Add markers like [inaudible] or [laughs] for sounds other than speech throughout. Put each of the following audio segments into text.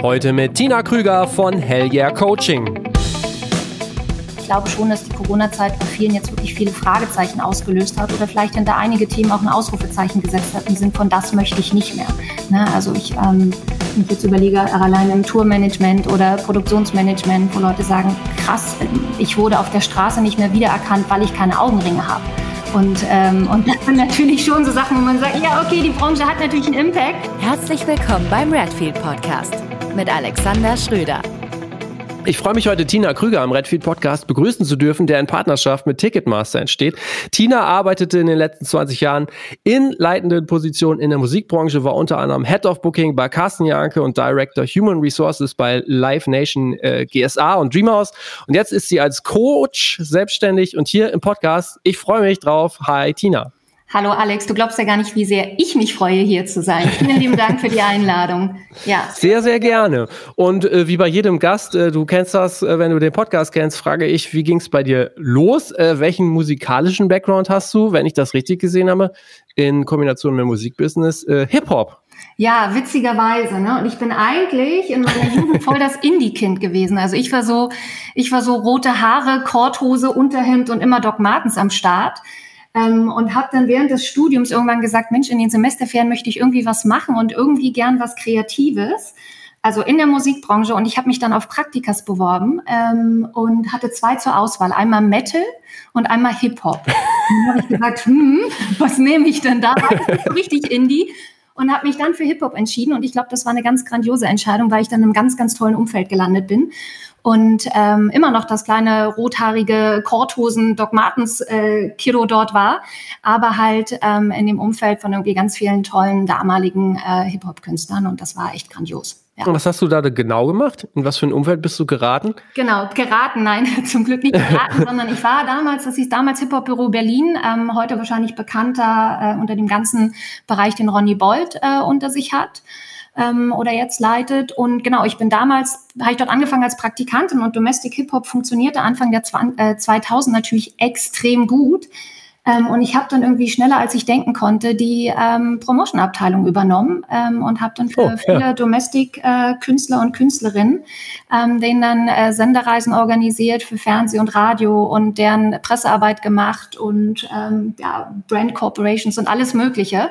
Heute mit Tina Krüger von Hell Yeah Coaching. Ich glaube schon, dass die Corona-Zeit bei vielen jetzt wirklich viele Fragezeichen ausgelöst hat oder vielleicht hinter einige Themen auch ein Ausrufezeichen gesetzt hat im Sinn von das möchte ich nicht mehr. Ne? Also ich ähm, wenn ich jetzt überlege, allein im Tourmanagement oder Produktionsmanagement, wo Leute sagen, krass, ich wurde auf der Straße nicht mehr wiedererkannt, weil ich keine Augenringe habe. Und, ähm, und das sind natürlich schon so Sachen, wo man sagt, ja, okay, die Branche hat natürlich einen Impact. Herzlich willkommen beim Redfield Podcast mit Alexander Schröder. Ich freue mich heute, Tina Krüger am Redfield Podcast begrüßen zu dürfen, der in Partnerschaft mit Ticketmaster entsteht. Tina arbeitete in den letzten 20 Jahren in leitenden Positionen in der Musikbranche, war unter anderem Head of Booking bei Carsten Janke und Director Human Resources bei Live Nation äh, GSA und Dreamhouse. Und jetzt ist sie als Coach selbstständig und hier im Podcast. Ich freue mich drauf. Hi, Tina. Hallo Alex, du glaubst ja gar nicht, wie sehr ich mich freue, hier zu sein. Vielen lieben Dank für die Einladung. Ja. Sehr, sehr gerne. Und äh, wie bei jedem Gast, äh, du kennst das, äh, wenn du den Podcast kennst, frage ich, wie ging es bei dir los? Äh, welchen musikalischen Background hast du, wenn ich das richtig gesehen habe, in Kombination mit Musikbusiness? Äh, Hip-Hop. Ja, witzigerweise, ne? Und ich bin eigentlich in meiner Jugend voll das Indie-Kind gewesen. Also ich war so, ich war so rote Haare, Korthose, Unterhemd und immer Doc Martens am Start. Ähm, und habe dann während des Studiums irgendwann gesagt, Mensch, in den Semesterferien möchte ich irgendwie was machen und irgendwie gern was Kreatives. Also in der Musikbranche und ich habe mich dann auf Praktikas beworben ähm, und hatte zwei zur Auswahl, einmal Metal und einmal Hip-Hop. [laughs] dann habe ich gesagt, hm, was nehme ich denn da? so richtig Indie und habe mich dann für Hip-Hop entschieden. Und ich glaube, das war eine ganz grandiose Entscheidung, weil ich dann in einem ganz, ganz tollen Umfeld gelandet bin. Und ähm, immer noch das kleine rothaarige Korthosen Doc Martens äh, Kiddo dort war, aber halt ähm, in dem Umfeld von irgendwie ganz vielen tollen damaligen äh, Hip-Hop-Künstlern. Und das war echt grandios. Ja. Und was hast du da genau gemacht? In was für ein Umfeld bist du geraten? Genau, geraten, nein, [laughs] zum Glück nicht geraten, [laughs] sondern ich war damals, das hieß damals Hip-Hop-Büro Berlin, ähm, heute wahrscheinlich bekannter äh, unter dem ganzen Bereich, den Ronny Bolt äh, unter sich hat ähm, oder jetzt leitet. Und genau, ich bin damals, habe ich dort angefangen als Praktikantin und Domestic Hip Hop funktionierte Anfang der 20, äh, 2000 natürlich extrem gut. Ähm, und ich habe dann irgendwie schneller, als ich denken konnte, die ähm, Promotion-Abteilung übernommen ähm, und habe dann für oh, viele ja. Domestic-Künstler äh, und Künstlerinnen ähm, denen dann äh, Sendereisen organisiert für Fernseh und Radio und deren Pressearbeit gemacht und ähm, ja, Brand Corporations und alles Mögliche.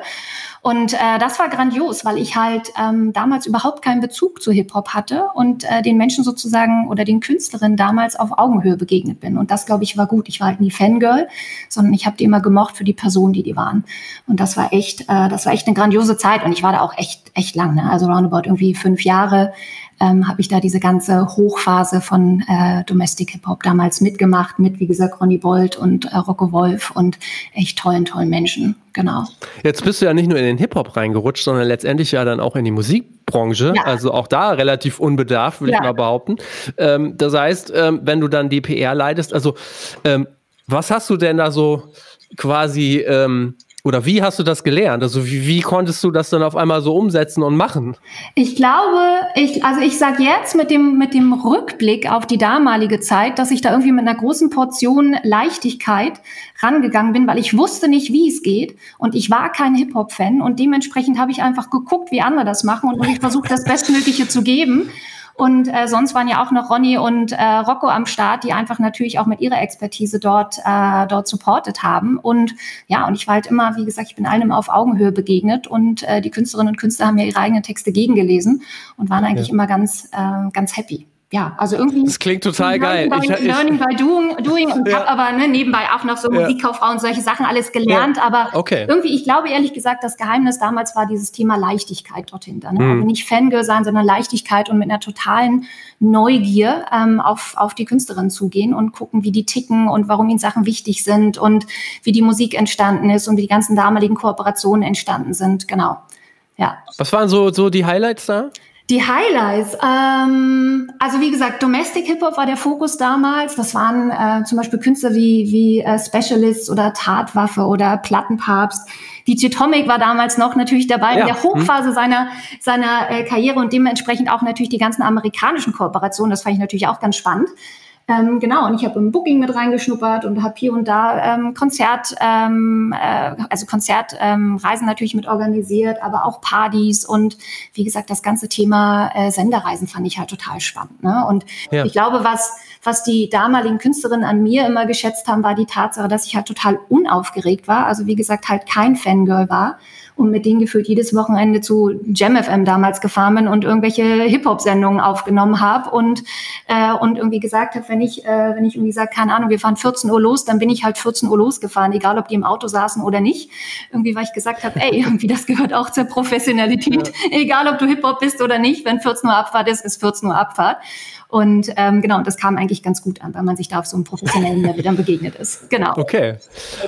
Und äh, das war grandios, weil ich halt ähm, damals überhaupt keinen Bezug zu Hip-Hop hatte und äh, den Menschen sozusagen oder den Künstlerinnen damals auf Augenhöhe begegnet bin. Und das, glaube ich, war gut. Ich war halt nie Fangirl, sondern ich habe die immer gemocht für die Person, die die waren. Und das war echt, äh, das war echt eine grandiose Zeit. Und ich war da auch echt, echt lang, ne? also roundabout irgendwie fünf Jahre ähm, habe ich da diese ganze Hochphase von äh, Domestic Hip Hop damals mitgemacht, mit, wie gesagt, Ronny Bolt und äh, Rocco Wolf und echt tollen, tollen Menschen. Genau. Jetzt bist du ja nicht nur in den Hip Hop reingerutscht, sondern letztendlich ja dann auch in die Musikbranche. Ja. Also auch da relativ unbedarft, würde ja. ich mal behaupten. Ähm, das heißt, ähm, wenn du dann die PR leidest, also ähm, was hast du denn da so quasi ähm, oder wie hast du das gelernt? Also wie, wie, konntest du das dann auf einmal so umsetzen und machen? Ich glaube, ich, also ich sage jetzt mit dem, mit dem Rückblick auf die damalige Zeit, dass ich da irgendwie mit einer großen Portion Leichtigkeit rangegangen bin, weil ich wusste nicht, wie es geht. Und ich war kein Hip-Hop-Fan und dementsprechend habe ich einfach geguckt, wie andere das machen und ich versucht, das Bestmögliche zu geben. Und äh, sonst waren ja auch noch Ronny und äh, Rocco am Start, die einfach natürlich auch mit ihrer Expertise dort, äh, dort supportet haben. Und ja, und ich war halt immer, wie gesagt, ich bin immer auf Augenhöhe begegnet und äh, die Künstlerinnen und Künstler haben ja ihre eigenen Texte gegengelesen und waren eigentlich ja. immer ganz, äh, ganz happy ja, also irgendwie. Das klingt total geil. By, ich, Learning by doing, doing und ja. habe aber ne, nebenbei auch noch so ja. Musikkauffrau und solche Sachen alles gelernt. Ja. Aber okay. irgendwie, ich glaube ehrlich gesagt, das Geheimnis damals war dieses Thema Leichtigkeit dort hinter. Ne? Mhm. Also nicht Fangirl sein, sondern Leichtigkeit und mit einer totalen Neugier ähm, auf, auf die Künstlerin zugehen und gucken, wie die ticken und warum ihnen Sachen wichtig sind und wie die Musik entstanden ist und wie die ganzen damaligen Kooperationen entstanden sind. Genau. Ja. Was waren so, so die Highlights da? Die Highlights, ähm, also wie gesagt, Domestic Hip Hop war der Fokus damals. Das waren äh, zum Beispiel Künstler wie, wie äh, Specialists oder Tatwaffe oder Plattenpapst. DJ Tomic war damals noch natürlich dabei ja. in der hm. Hochphase hm. seiner, seiner äh, Karriere und dementsprechend auch natürlich die ganzen amerikanischen Kooperationen. Das fand ich natürlich auch ganz spannend. Ähm, genau, und ich habe im Booking mit reingeschnuppert und habe hier und da ähm, Konzert, ähm, äh, also Konzertreisen ähm, natürlich mit organisiert, aber auch Partys und wie gesagt, das ganze Thema äh, Sendereisen fand ich halt total spannend. Ne? Und ja. ich glaube, was was die damaligen Künstlerinnen an mir immer geschätzt haben, war die Tatsache, dass ich halt total unaufgeregt war. Also wie gesagt, halt kein Fangirl war und mit denen gefühlt jedes Wochenende zu Jam FM damals gefahren bin und irgendwelche Hip-Hop-Sendungen aufgenommen habe und, äh, und irgendwie gesagt habe, wenn ich, äh, wenn ich irgendwie sage, keine Ahnung, wir fahren 14 Uhr los, dann bin ich halt 14 Uhr losgefahren, egal ob die im Auto saßen oder nicht. Irgendwie, weil ich gesagt habe, ey, irgendwie das gehört auch zur Professionalität, ja. [laughs] egal ob du Hip-Hop bist oder nicht, wenn 14 Uhr Abfahrt ist, ist 14 Uhr Abfahrt. Und ähm, genau, das kam eigentlich ganz gut an, weil man sich da auf so einem professionellen Level dann begegnet ist. Genau. Okay.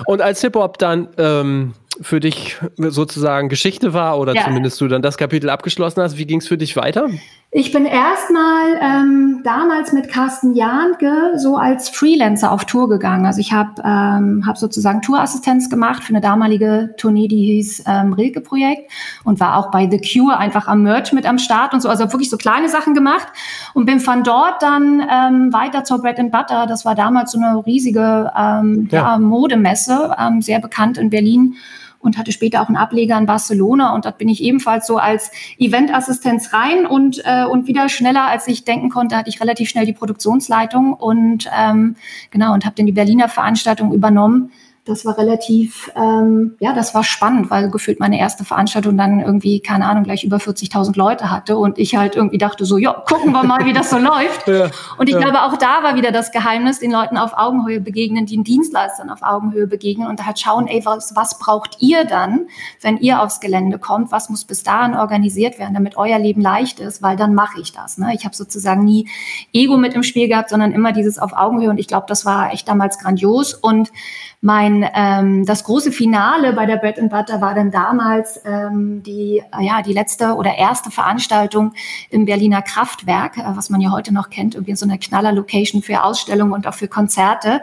Und als Hip-Hop dann ähm, für dich sozusagen Geschichte war oder ja. zumindest du dann das Kapitel abgeschlossen hast. Wie ging es für dich weiter? Ich bin erstmal ähm, damals mit Carsten Jahnke so als Freelancer auf Tour gegangen. Also ich habe ähm, hab sozusagen Tourassistenz gemacht für eine damalige Tournee, die hieß ähm, Rilke Projekt und war auch bei The Cure einfach am Merch mit am Start und so. Also wirklich so kleine Sachen gemacht und bin von dort dann ähm, weiter zur Bread and Butter. Das war damals so eine riesige ähm, ja. Ja, Modemesse, ähm, sehr bekannt in Berlin und hatte später auch einen Ableger in Barcelona. Und dort bin ich ebenfalls so als Eventassistenz rein. Und, äh, und wieder schneller, als ich denken konnte, hatte ich relativ schnell die Produktionsleitung und ähm, genau und habe dann die Berliner Veranstaltung übernommen das war relativ, ähm, ja, das war spannend, weil gefühlt meine erste Veranstaltung dann irgendwie, keine Ahnung, gleich über 40.000 Leute hatte und ich halt irgendwie dachte so, ja, gucken wir mal, wie das so [laughs] läuft. Ja, und ich ja. glaube, auch da war wieder das Geheimnis, den Leuten auf Augenhöhe begegnen, den Dienstleistern auf Augenhöhe begegnen und halt schauen, ey, was, was braucht ihr dann, wenn ihr aufs Gelände kommt? Was muss bis dahin organisiert werden, damit euer Leben leicht ist? Weil dann mache ich das. Ne? Ich habe sozusagen nie Ego mit im Spiel gehabt, sondern immer dieses auf Augenhöhe und ich glaube, das war echt damals grandios und mein ähm, das große Finale bei der Bread and Butter war dann damals ähm, die ja die letzte oder erste Veranstaltung im Berliner Kraftwerk, äh, was man ja heute noch kennt, irgendwie so eine Knaller-Location für Ausstellungen und auch für Konzerte.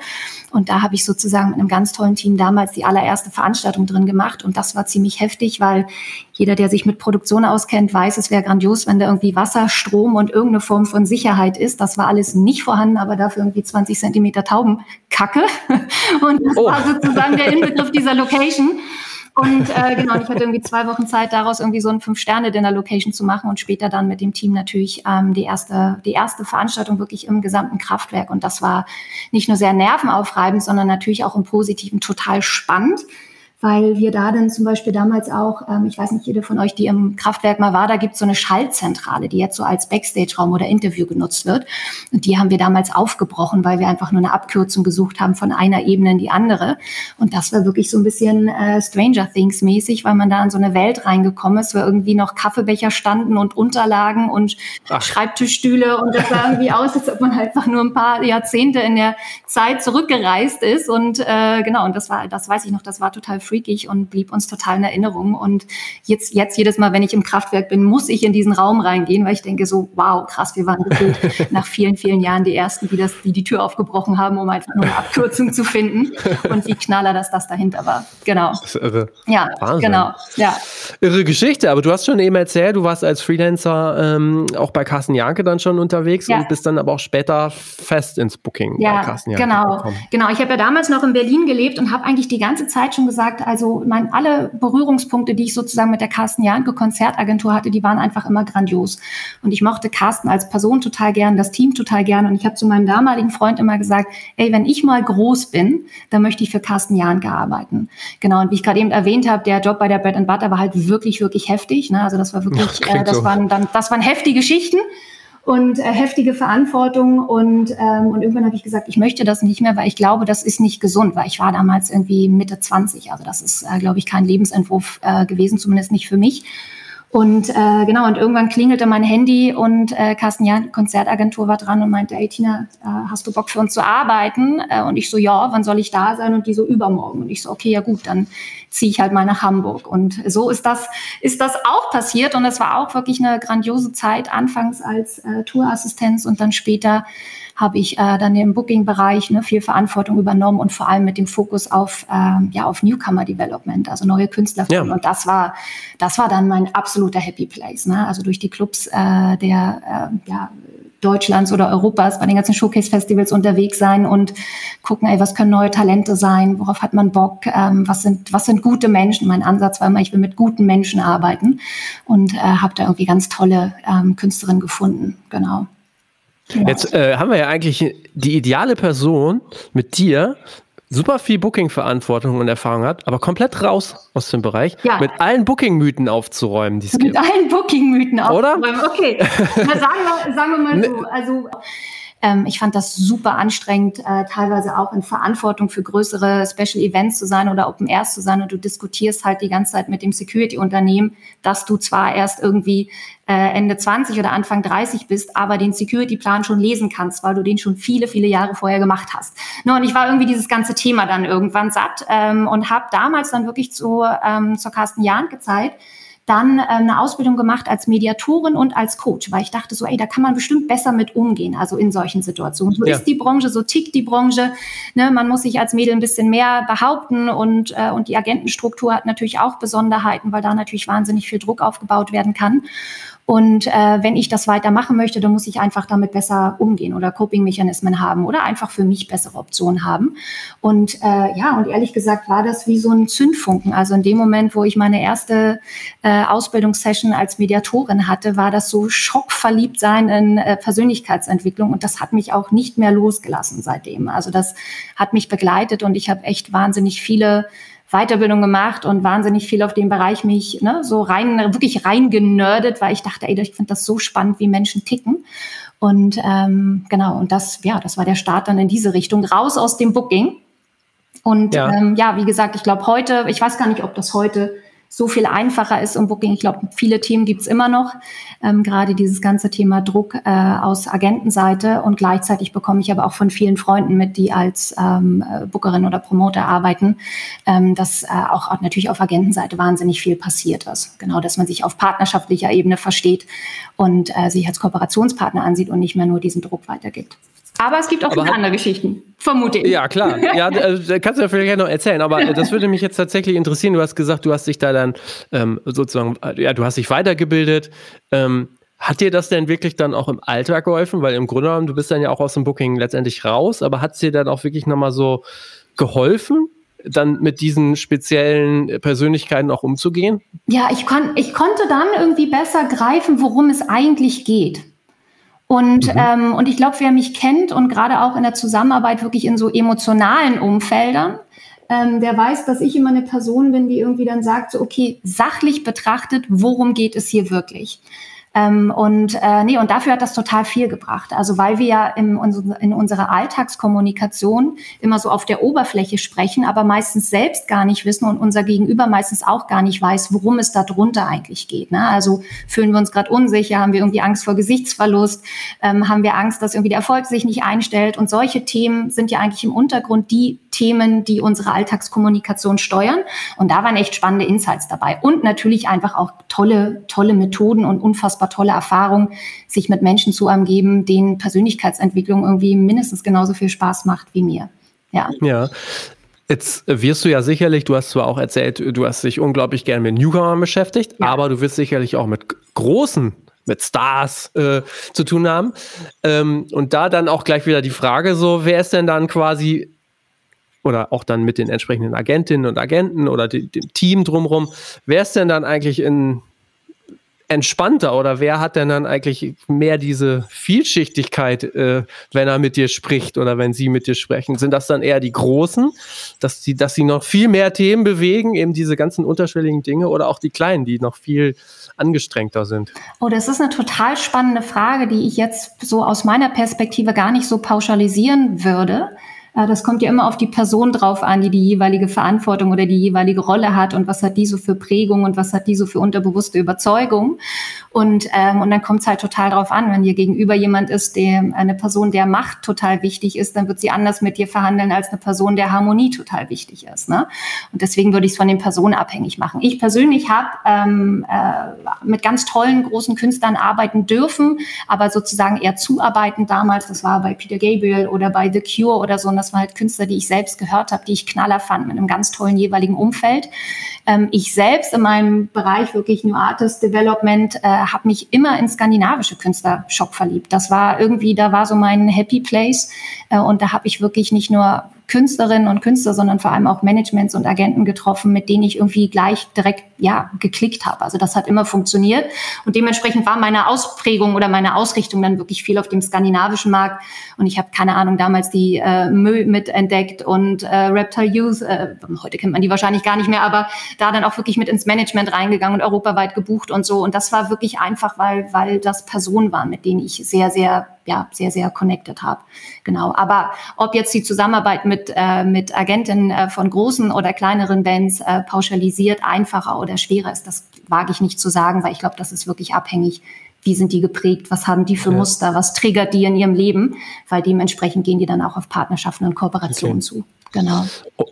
Und da habe ich sozusagen mit einem ganz tollen Team damals die allererste Veranstaltung drin gemacht und das war ziemlich heftig, weil jeder, der sich mit Produktion auskennt, weiß, es wäre grandios, wenn da irgendwie Wasser, Strom und irgendeine Form von Sicherheit ist. Das war alles nicht vorhanden, aber dafür irgendwie 20 Zentimeter Taubenkacke. [laughs] Und das oh. war sozusagen der Inbegriff dieser Location. Und äh, genau, ich hatte irgendwie zwei Wochen Zeit, daraus irgendwie so ein Fünf-Sterne-Dinner-Location zu machen und später dann mit dem Team natürlich ähm, die erste, die erste Veranstaltung wirklich im gesamten Kraftwerk. Und das war nicht nur sehr nervenaufreibend, sondern natürlich auch im Positiven total spannend weil wir da dann zum Beispiel damals auch, ähm, ich weiß nicht, jede von euch, die im Kraftwerk mal war, da gibt es so eine Schaltzentrale, die jetzt so als Backstage-Raum oder Interview genutzt wird. Und die haben wir damals aufgebrochen, weil wir einfach nur eine Abkürzung gesucht haben von einer Ebene in die andere. Und das war wirklich so ein bisschen äh, Stranger Things mäßig, weil man da in so eine Welt reingekommen ist, wo irgendwie noch Kaffeebecher standen und Unterlagen und Ach. Schreibtischstühle und das sah irgendwie aus, als ob man einfach nur ein paar Jahrzehnte in der Zeit zurückgereist ist. Und äh, genau, und das war, das weiß ich noch, das war total freakig und blieb uns total in Erinnerung. Und jetzt, jetzt jedes Mal, wenn ich im Kraftwerk bin, muss ich in diesen Raum reingehen, weil ich denke so, wow, krass, wir waren gefühlt [laughs] nach vielen, vielen Jahren die Ersten, die, das, die die Tür aufgebrochen haben, um einfach nur eine Abkürzung zu finden. Und wie knaller, dass das dahinter war. Genau. Das ist irre. Ja, Wahnsinn. genau. Ja. Irre Geschichte, aber du hast schon eben erzählt, du warst als Freelancer ähm, auch bei Carsten Janke dann schon unterwegs ja. und bist dann aber auch später fest ins Booking ja, bei Carsten Janke genau. Gekommen. Genau, ich habe ja damals noch in Berlin gelebt und habe eigentlich die ganze Zeit schon gesagt, gesagt, also mein, alle Berührungspunkte, die ich sozusagen mit der Carsten Janke Konzertagentur hatte, die waren einfach immer grandios. Und ich mochte Carsten als Person total gern, das Team total gern. Und ich habe zu meinem damaligen Freund immer gesagt, ey, wenn ich mal groß bin, dann möchte ich für Carsten Janke arbeiten. Genau. Und wie ich gerade eben erwähnt habe, der Job bei der Bread and Butter war halt wirklich, wirklich heftig. Ne? Also das war wirklich, äh, das so. waren dann, das waren heftige Schichten und äh, heftige Verantwortung. Und, ähm, und irgendwann habe ich gesagt, ich möchte das nicht mehr, weil ich glaube, das ist nicht gesund, weil ich war damals irgendwie Mitte 20. Also das ist, äh, glaube ich, kein Lebensentwurf äh, gewesen, zumindest nicht für mich. Und äh, genau, und irgendwann klingelte mein Handy und äh, Carsten Jan, Konzertagentur, war dran und meinte, ey Tina, äh, hast du Bock für uns zu arbeiten? Äh, und ich so, ja, wann soll ich da sein? Und die so, übermorgen. Und ich so, okay, ja gut, dann ziehe ich halt mal nach Hamburg. Und so ist das, ist das auch passiert. Und es war auch wirklich eine grandiose Zeit, anfangs als äh, Tourassistenz und dann später habe ich äh, dann im Booking-Bereich ne, viel Verantwortung übernommen und vor allem mit dem Fokus auf, äh, ja, auf Newcomer-Development, also neue Künstler. Ja. Und das war, das war dann mein absoluter Happy Place. Ne? Also durch die Clubs äh, der äh, ja, Deutschlands oder Europas bei den ganzen Showcase-Festivals unterwegs sein und gucken, ey, was können neue Talente sein, worauf hat man Bock, ähm, was, sind, was sind gute Menschen. Mein Ansatz war immer, ich will mit guten Menschen arbeiten und äh, habe da irgendwie ganz tolle ähm, Künstlerinnen gefunden. Genau. Ja. Jetzt äh, haben wir ja eigentlich die ideale Person mit dir, super viel Booking-Verantwortung und Erfahrung hat, aber komplett raus aus dem Bereich, ja. mit allen Booking-Mythen aufzuräumen, die es mit gibt. Mit allen Booking-Mythen aufzuräumen, okay. Na, sagen, wir, sagen wir mal so, also ähm, ich fand das super anstrengend, äh, teilweise auch in Verantwortung für größere Special Events zu sein oder Open Airs zu sein und du diskutierst halt die ganze Zeit mit dem Security-Unternehmen, dass du zwar erst irgendwie äh, Ende 20 oder Anfang 30 bist, aber den Security-Plan schon lesen kannst, weil du den schon viele, viele Jahre vorher gemacht hast. No, und ich war irgendwie dieses ganze Thema dann irgendwann satt ähm, und habe damals dann wirklich zu, ähm, zur Carsten Jahn gezeigt, dann äh, eine Ausbildung gemacht als Mediatorin und als Coach, weil ich dachte so, ey, da kann man bestimmt besser mit umgehen, also in solchen Situationen. So ja. ist die Branche, so tickt die Branche. Ne? Man muss sich als Mädel ein bisschen mehr behaupten und, äh, und die Agentenstruktur hat natürlich auch Besonderheiten, weil da natürlich wahnsinnig viel Druck aufgebaut werden kann. Und äh, wenn ich das weitermachen möchte, dann muss ich einfach damit besser umgehen oder Coping-Mechanismen haben oder einfach für mich bessere Optionen haben. Und äh, ja, und ehrlich gesagt war das wie so ein Zündfunken. Also in dem Moment, wo ich meine erste äh, Ausbildungssession als Mediatorin hatte, war das so schockverliebt sein in äh, Persönlichkeitsentwicklung und das hat mich auch nicht mehr losgelassen seitdem. Also das hat mich begleitet und ich habe echt wahnsinnig viele Weiterbildung gemacht und wahnsinnig viel auf dem Bereich mich ne, so rein, wirklich reingenördet, weil ich dachte, ey, ich finde das so spannend, wie Menschen ticken. Und ähm, genau, und das, ja, das war der Start dann in diese Richtung, raus aus dem Booking. Und ja, ähm, ja wie gesagt, ich glaube heute, ich weiß gar nicht, ob das heute so viel einfacher ist um Booking. Ich glaube, viele Themen gibt's immer noch, ähm, gerade dieses ganze Thema Druck äh, aus Agentenseite. Und gleichzeitig bekomme ich aber auch von vielen Freunden mit, die als ähm, äh, Bookerin oder Promoter arbeiten, ähm, dass äh, auch, auch natürlich auf Agentenseite wahnsinnig viel passiert ist. Genau, dass man sich auf partnerschaftlicher Ebene versteht und äh, sich als Kooperationspartner ansieht und nicht mehr nur diesen Druck weitergibt. Aber es gibt auch viele andere Geschichten, vermute ich. Ja, klar. [laughs] Ja, äh, kannst du ja vielleicht noch erzählen. Aber äh, [laughs] das würde mich jetzt tatsächlich interessieren. Du hast gesagt, du hast dich da dann ähm, sozusagen, äh, ja, du hast dich weitergebildet. Ähm, hat dir das denn wirklich dann auch im Alltag geholfen? Weil im Grunde genommen, du bist dann ja auch aus dem Booking letztendlich raus, aber hat es dir dann auch wirklich nochmal so geholfen, dann mit diesen speziellen Persönlichkeiten auch umzugehen? Ja, ich, kann, ich konnte dann irgendwie besser greifen, worum es eigentlich geht. Und, mhm. ähm, und ich glaube, wer mich kennt und gerade auch in der Zusammenarbeit wirklich in so emotionalen Umfeldern, ähm, der weiß, dass ich immer eine Person bin, die irgendwie dann sagt, so, okay, sachlich betrachtet, worum geht es hier wirklich? Ähm, und äh, nee, und dafür hat das total viel gebracht. Also weil wir ja in, in unserer Alltagskommunikation immer so auf der Oberfläche sprechen, aber meistens selbst gar nicht wissen und unser Gegenüber meistens auch gar nicht weiß, worum es da drunter eigentlich geht. Ne? Also fühlen wir uns gerade unsicher, haben wir irgendwie Angst vor Gesichtsverlust, ähm, haben wir Angst, dass irgendwie der Erfolg sich nicht einstellt. Und solche Themen sind ja eigentlich im Untergrund die Themen, die unsere Alltagskommunikation steuern. Und da waren echt spannende Insights dabei. Und natürlich einfach auch tolle, tolle Methoden und unfassbar tolle Erfahrungen, sich mit Menschen zu umgeben, denen Persönlichkeitsentwicklung irgendwie mindestens genauso viel Spaß macht wie mir. Ja. Ja. Jetzt wirst du ja sicherlich, du hast zwar auch erzählt, du hast dich unglaublich gern mit Newcomern beschäftigt, ja. aber du wirst sicherlich auch mit großen mit Stars äh, zu tun haben. Ähm, und da dann auch gleich wieder die Frage so, wer ist denn dann quasi oder auch dann mit den entsprechenden Agentinnen und Agenten oder dem Team drumherum, wer ist denn dann eigentlich in entspannter oder wer hat denn dann eigentlich mehr diese Vielschichtigkeit, äh, wenn er mit dir spricht oder wenn sie mit dir sprechen? Sind das dann eher die Großen, dass sie, dass sie noch viel mehr Themen bewegen, eben diese ganzen unterschwelligen Dinge oder auch die Kleinen, die noch viel angestrengter sind? Oh, das ist eine total spannende Frage, die ich jetzt so aus meiner Perspektive gar nicht so pauschalisieren würde das kommt ja immer auf die Person drauf an, die die jeweilige Verantwortung oder die jeweilige Rolle hat und was hat die so für Prägung und was hat die so für unterbewusste Überzeugung. Und, ähm, und dann kommt es halt total drauf an, wenn dir gegenüber jemand ist, der eine Person, der Macht total wichtig ist, dann wird sie anders mit dir verhandeln als eine Person, der Harmonie total wichtig ist. Ne? Und deswegen würde ich es von den Personen abhängig machen. Ich persönlich habe ähm, äh, mit ganz tollen großen Künstlern arbeiten dürfen, aber sozusagen eher zuarbeiten damals. Das war bei Peter Gabriel oder bei The Cure oder so. Und das waren halt Künstler, die ich selbst gehört habe, die ich knaller fand mit einem ganz tollen jeweiligen Umfeld. Ähm, ich selbst in meinem Bereich wirklich New Artist Development äh, habe mich immer in skandinavische Künstlerschock verliebt. Das war irgendwie, da war so mein Happy Place äh, und da habe ich wirklich nicht nur Künstlerinnen und Künstler, sondern vor allem auch Managements und Agenten getroffen, mit denen ich irgendwie gleich direkt ja geklickt habe. Also das hat immer funktioniert und dementsprechend war meine Ausprägung oder meine Ausrichtung dann wirklich viel auf dem skandinavischen Markt und ich habe keine Ahnung damals die äh, Müll mitentdeckt und äh, Reptile Youth. Äh, heute kennt man die wahrscheinlich gar nicht mehr, aber da dann auch wirklich mit ins Management reingegangen und europaweit gebucht und so und das war wirklich einfach, weil weil das Personen waren, mit denen ich sehr sehr ja, sehr, sehr connected habe. Genau. Aber ob jetzt die Zusammenarbeit mit, äh, mit Agenten äh, von großen oder kleineren Bands äh, pauschalisiert einfacher oder schwerer ist, das wage ich nicht zu sagen, weil ich glaube, das ist wirklich abhängig, wie sind die geprägt, was haben die für ja. Muster, was triggert die in ihrem Leben, weil dementsprechend gehen die dann auch auf Partnerschaften und Kooperationen okay. zu. Genau.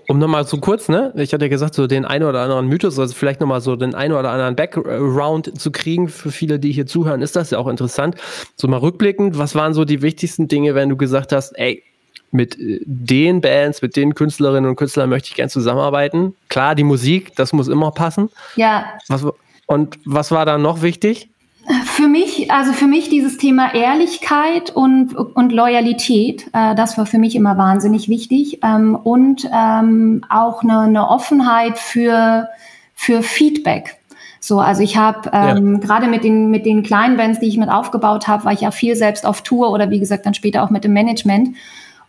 Um nochmal so kurz, ne? Ich hatte ja gesagt, so den einen oder anderen Mythos, also vielleicht nochmal so den einen oder anderen Background zu kriegen für viele, die hier zuhören, ist das ja auch interessant. So mal rückblickend, was waren so die wichtigsten Dinge, wenn du gesagt hast, ey, mit äh, den Bands, mit den Künstlerinnen und Künstlern möchte ich gern zusammenarbeiten. Klar, die Musik, das muss immer passen. Ja. Was, und was war da noch wichtig? Für mich, also für mich dieses Thema Ehrlichkeit und, und Loyalität, äh, das war für mich immer wahnsinnig wichtig. Ähm, und ähm, auch eine, eine Offenheit für, für Feedback. So, also ich habe ähm, ja. gerade mit den mit den kleinen Bands, die ich mit aufgebaut habe, war ich ja viel selbst auf Tour oder wie gesagt dann später auch mit dem Management.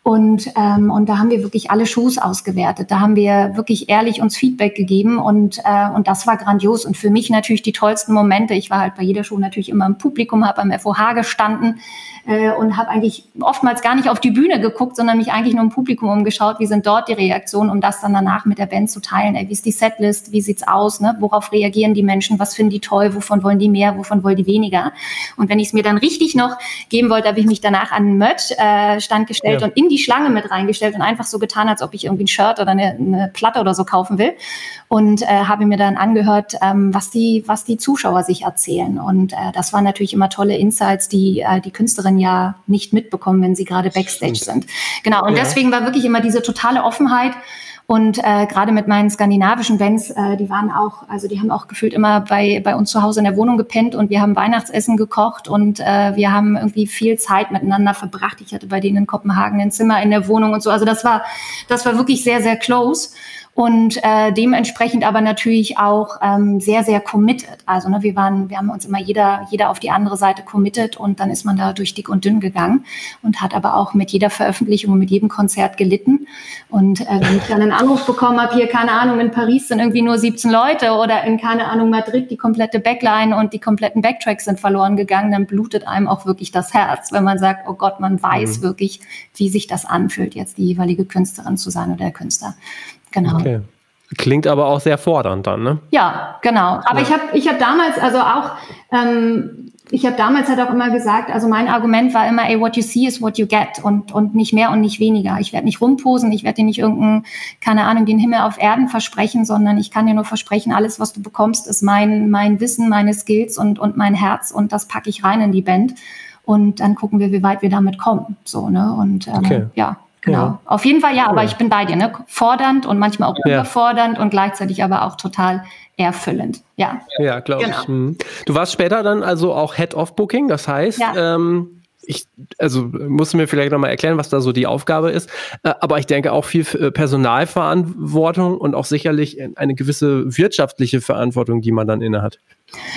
Und, ähm, und da haben wir wirklich alle Shows ausgewertet. Da haben wir wirklich ehrlich uns Feedback gegeben und, äh, und das war grandios. Und für mich natürlich die tollsten Momente. Ich war halt bei jeder Show natürlich immer im Publikum, habe am FOH gestanden äh, und habe eigentlich oftmals gar nicht auf die Bühne geguckt, sondern mich eigentlich nur im Publikum umgeschaut. Wie sind dort die Reaktionen, um das dann danach mit der Band zu teilen? Ey, wie ist die Setlist? Wie sieht's aus? Ne? Worauf reagieren die Menschen? Was finden die toll? Wovon wollen die mehr? Wovon wollen die weniger? Und wenn ich es mir dann richtig noch geben wollte, habe ich mich danach an einen Merch-Stand äh, gestellt ja. und in die die Schlange mit reingestellt und einfach so getan, als ob ich irgendwie ein Shirt oder eine, eine Platte oder so kaufen will. Und äh, habe mir dann angehört, ähm, was, die, was die Zuschauer sich erzählen. Und äh, das waren natürlich immer tolle Insights, die äh, die Künstlerinnen ja nicht mitbekommen, wenn sie gerade Backstage sind. Genau. Und ja. deswegen war wirklich immer diese totale Offenheit. Und äh, gerade mit meinen skandinavischen Bands, äh, die waren auch, also die haben auch gefühlt immer bei, bei uns zu Hause in der Wohnung gepennt und wir haben Weihnachtsessen gekocht und äh, wir haben irgendwie viel Zeit miteinander verbracht. Ich hatte bei denen in Kopenhagen ein Zimmer in der Wohnung und so. Also das war, das war wirklich sehr, sehr close und äh, dementsprechend aber natürlich auch ähm, sehr, sehr committed. Also ne, wir waren, wir haben uns immer jeder, jeder auf die andere Seite committed und dann ist man da durch dick und dünn gegangen und hat aber auch mit jeder Veröffentlichung und mit jedem Konzert gelitten. Und äh, wenn ich dann einen Anruf bekommen habe, hier, keine Ahnung, in Paris sind irgendwie nur 17 Leute oder in, keine Ahnung, Madrid die komplette Backline und die kompletten Backtracks sind verloren gegangen, dann blutet einem auch wirklich das Herz, wenn man sagt, oh Gott, man weiß mhm. wirklich, wie sich das anfühlt, jetzt die jeweilige Künstlerin zu sein oder der Künstler. Genau. Okay. Klingt aber auch sehr fordernd dann, ne? Ja, genau. Aber ja. ich habe ich hab damals, also auch, ähm, ich habe damals halt auch immer gesagt, also mein Argument war immer, ey, what you see is what you get und, und nicht mehr und nicht weniger. Ich werde nicht rumposen, ich werde dir nicht irgendeinen, keine Ahnung, den Himmel auf Erden versprechen, sondern ich kann dir nur versprechen, alles, was du bekommst, ist mein, mein Wissen, meine Skills und, und mein Herz und das packe ich rein in die Band und dann gucken wir, wie weit wir damit kommen. So, ne? Und ähm, okay. ja, Genau. Ja. Auf jeden Fall ja, aber ich bin bei dir, ne? Fordernd und manchmal auch überfordernd und gleichzeitig aber auch total erfüllend. Ja. Ja, glaube genau. ich. Mhm. Du warst später dann also auch Head of Booking, das heißt, ähm, ich, also musst du mir vielleicht nochmal erklären, was da so die Aufgabe ist. Äh, aber ich denke auch viel äh, Personalverantwortung und auch sicherlich eine gewisse wirtschaftliche Verantwortung, die man dann innehat.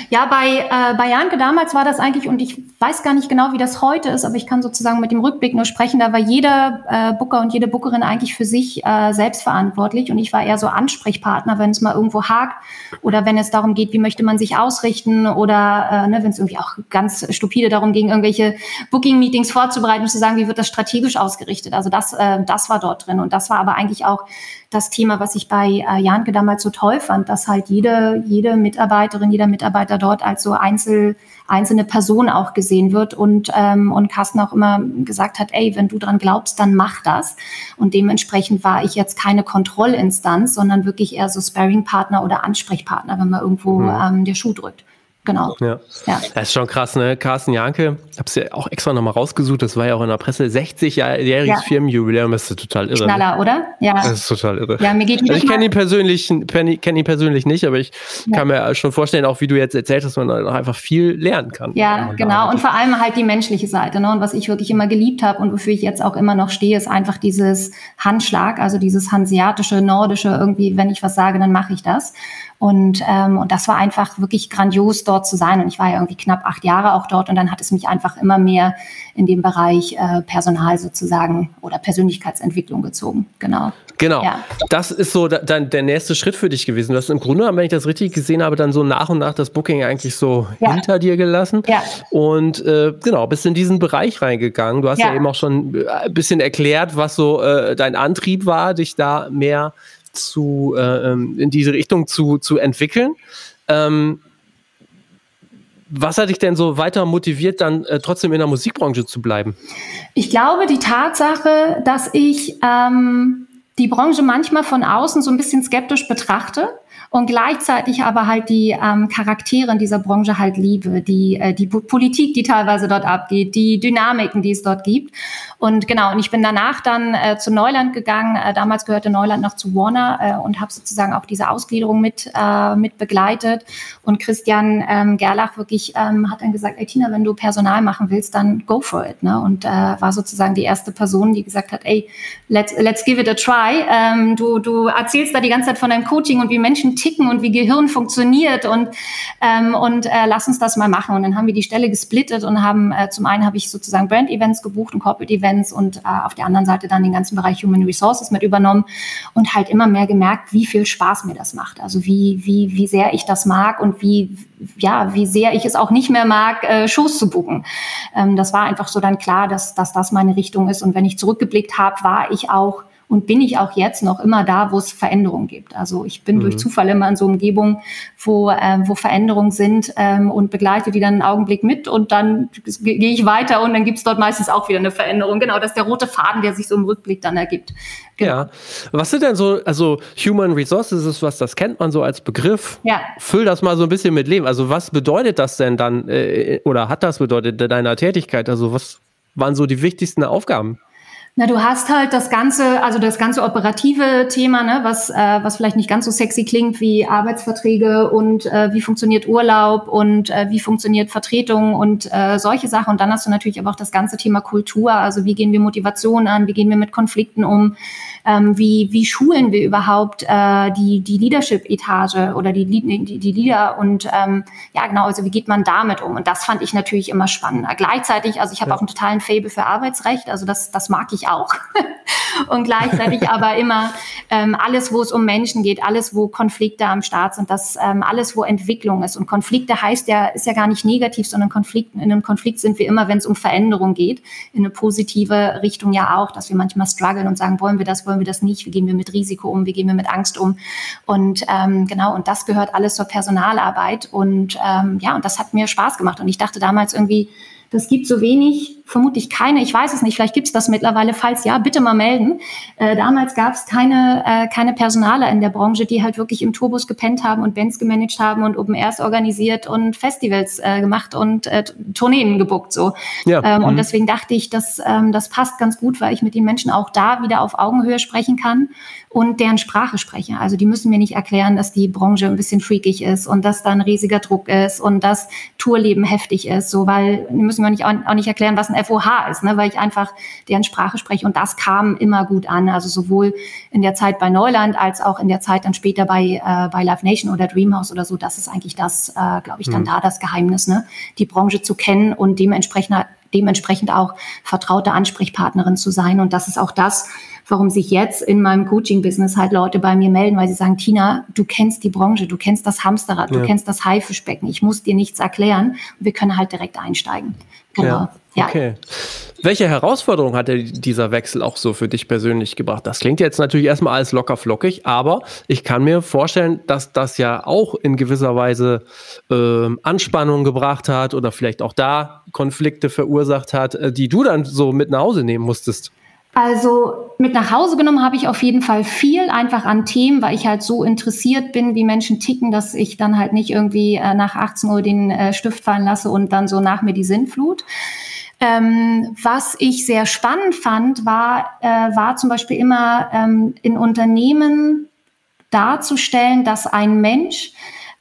Ja, bei, äh, bei Janke damals war das eigentlich, und ich weiß gar nicht genau, wie das heute ist, aber ich kann sozusagen mit dem Rückblick nur sprechen, da war jeder äh, Booker und jede Bookerin eigentlich für sich äh, selbstverantwortlich und ich war eher so Ansprechpartner, wenn es mal irgendwo hakt oder wenn es darum geht, wie möchte man sich ausrichten oder äh, ne, wenn es irgendwie auch ganz stupide darum ging, irgendwelche Booking-Meetings vorzubereiten und zu sagen, wie wird das strategisch ausgerichtet. Also das, äh, das war dort drin und das war aber eigentlich auch das Thema, was ich bei äh, Janke damals so toll fand, dass halt jede, jede Mitarbeiterin, jeder Mitarbeiter dort als so Einzel, einzelne Person auch gesehen wird und, ähm, und Carsten auch immer gesagt hat, ey, wenn du dran glaubst, dann mach das. Und dementsprechend war ich jetzt keine Kontrollinstanz, sondern wirklich eher so Sparring-Partner oder Ansprechpartner, wenn man irgendwo mhm. ähm, der Schuh drückt. Genau. Ja. ja. Das ist schon krass, ne? Carsten Janke, ich habe es ja auch extra nochmal rausgesucht, das war ja auch in der Presse, 60-jähriges ja. Firmenjubiläum, das ist total irre. Knaller, ne? oder? Ja. Das ist total irre. Ja, mir geht also ich kenne ihn, persönlich, kenn ihn persönlich nicht, aber ich ja. kann mir schon vorstellen, auch wie du jetzt erzählt hast, man auch einfach viel lernen kann. Ja, genau. Und vor allem halt die menschliche Seite. Ne? Und was ich wirklich immer geliebt habe und wofür ich jetzt auch immer noch stehe, ist einfach dieses Handschlag, also dieses hanseatische, nordische, irgendwie, wenn ich was sage, dann mache ich das. Und, ähm, und das war einfach wirklich grandios, dort zu sein. Und ich war ja irgendwie knapp acht Jahre auch dort und dann hat es mich einfach immer mehr in dem Bereich äh, Personal sozusagen oder Persönlichkeitsentwicklung gezogen. Genau. Genau. Ja. Das ist so dann der nächste Schritt für dich gewesen. Du hast im Grunde, wenn ich das richtig gesehen habe, dann so nach und nach das Booking eigentlich so ja. hinter dir gelassen. Ja. Und äh, genau, bist in diesen Bereich reingegangen. Du hast ja, ja eben auch schon äh, ein bisschen erklärt, was so äh, dein Antrieb war, dich da mehr zu, äh, ähm, in diese Richtung zu, zu entwickeln. Ähm, was hat dich denn so weiter motiviert, dann äh, trotzdem in der Musikbranche zu bleiben? Ich glaube, die Tatsache, dass ich ähm, die Branche manchmal von außen so ein bisschen skeptisch betrachte und gleichzeitig aber halt die ähm, Charaktere in dieser Branche halt liebe, die, äh, die Politik, die teilweise dort abgeht, die Dynamiken, die es dort gibt. Und genau, und ich bin danach dann äh, zu Neuland gegangen. Äh, damals gehörte Neuland noch zu Warner äh, und habe sozusagen auch diese Ausgliederung mit, äh, mit begleitet. Und Christian ähm, Gerlach wirklich ähm, hat dann gesagt, ey Tina, wenn du Personal machen willst, dann go for it. Ne? Und äh, war sozusagen die erste Person, die gesagt hat, ey, let's, let's give it a try. Ähm, du, du erzählst da die ganze Zeit von deinem Coaching und wie Menschen ticken und wie Gehirn funktioniert und, ähm, und äh, lass uns das mal machen. Und dann haben wir die Stelle gesplittet und haben, äh, zum einen habe ich sozusagen Brand-Events gebucht und Corporate-Events und äh, auf der anderen Seite dann den ganzen Bereich Human Resources mit übernommen und halt immer mehr gemerkt, wie viel Spaß mir das macht. Also wie, wie, wie sehr ich das mag und wie, ja, wie sehr ich es auch nicht mehr mag, äh, Shows zu buchen. Ähm, das war einfach so dann klar, dass, dass das meine Richtung ist. Und wenn ich zurückgeblickt habe, war ich auch und bin ich auch jetzt noch immer da, wo es Veränderungen gibt. Also ich bin mhm. durch Zufall immer in so Umgebungen, wo, äh, wo Veränderungen sind ähm, und begleite die dann einen Augenblick mit und dann gehe ich weiter und dann gibt es dort meistens auch wieder eine Veränderung. Genau, das ist der rote Faden, der sich so im Rückblick dann ergibt. Genau. Ja. Was sind denn so, also Human Resources ist was, das kennt man so als Begriff. Ja. Füll das mal so ein bisschen mit Leben. Also was bedeutet das denn dann äh, oder hat das bedeutet deiner Tätigkeit? Also was waren so die wichtigsten Aufgaben? Na, du hast halt das ganze, also das ganze operative Thema, ne, was, äh, was vielleicht nicht ganz so sexy klingt wie Arbeitsverträge und äh, wie funktioniert Urlaub und äh, wie funktioniert Vertretung und äh, solche Sachen. Und dann hast du natürlich aber auch das ganze Thema Kultur, also wie gehen wir Motivation an, wie gehen wir mit Konflikten um, ähm, wie, wie schulen wir überhaupt äh, die, die Leadership-Etage oder die, die, die Leader und ähm, ja genau, also wie geht man damit um? Und das fand ich natürlich immer spannender. Gleichzeitig, also ich habe ja. auch einen totalen Fable für Arbeitsrecht, also das, das mag ich auch. [laughs] und gleichzeitig [laughs] aber immer ähm, alles, wo es um Menschen geht, alles, wo Konflikte am Start sind, das ähm, alles, wo Entwicklung ist. Und Konflikte heißt ja, ist ja gar nicht negativ, sondern Konflikt, in einem Konflikt sind wir immer, wenn es um Veränderung geht, in eine positive Richtung ja auch, dass wir manchmal strugglen und sagen, wollen wir das, wollen wir das nicht, wie gehen wir mit Risiko um, wie gehen wir mit Angst um. Und ähm, genau, und das gehört alles zur Personalarbeit. Und ähm, ja, und das hat mir Spaß gemacht. Und ich dachte damals irgendwie, das gibt so wenig, vermutlich keine, ich weiß es nicht, vielleicht gibt es das mittlerweile, falls ja, bitte mal melden. Äh, damals gab es keine, äh, keine Personaler in der Branche, die halt wirklich im Tourbus gepennt haben und Bands gemanagt haben und Open Airs organisiert und Festivals äh, gemacht und äh, Tourneen gebuckt so. Ja. Ähm, mhm. Und deswegen dachte ich, dass ähm, das passt ganz gut, weil ich mit den Menschen auch da wieder auf Augenhöhe sprechen kann und deren Sprache spreche. Also die müssen mir nicht erklären, dass die Branche ein bisschen freakig ist und dass da ein riesiger Druck ist und dass Tourleben heftig ist, so weil die müssen mir nicht, auch nicht erklären, was ein FOH ist, ne, weil ich einfach deren Sprache spreche und das kam immer gut an. Also sowohl in der Zeit bei Neuland als auch in der Zeit dann später bei, äh, bei Live Nation oder Dreamhouse oder so. Das ist eigentlich das, äh, glaube ich, dann mhm. da das Geheimnis, ne? die Branche zu kennen und dementsprechend dementsprechend auch vertraute Ansprechpartnerin zu sein. Und das ist auch das, warum sich jetzt in meinem Coaching-Business halt Leute bei mir melden, weil sie sagen, Tina, du kennst die Branche, du kennst das Hamsterrad, ja. du kennst das Haifischbecken, ich muss dir nichts erklären. Wir können halt direkt einsteigen. Genau. Ja. Okay. Welche Herausforderung hat dieser Wechsel auch so für dich persönlich gebracht? Das klingt jetzt natürlich erstmal alles locker flockig, aber ich kann mir vorstellen, dass das ja auch in gewisser Weise äh, Anspannung gebracht hat oder vielleicht auch da Konflikte verursacht hat, äh, die du dann so mit nach Hause nehmen musstest. Also mit nach Hause genommen habe ich auf jeden Fall viel einfach an Themen, weil ich halt so interessiert bin, wie Menschen ticken, dass ich dann halt nicht irgendwie äh, nach 18 Uhr den äh, Stift fallen lasse und dann so nach mir die Sinnflut. Ähm, was ich sehr spannend fand, war, äh, war zum Beispiel immer ähm, in Unternehmen darzustellen, dass ein Mensch,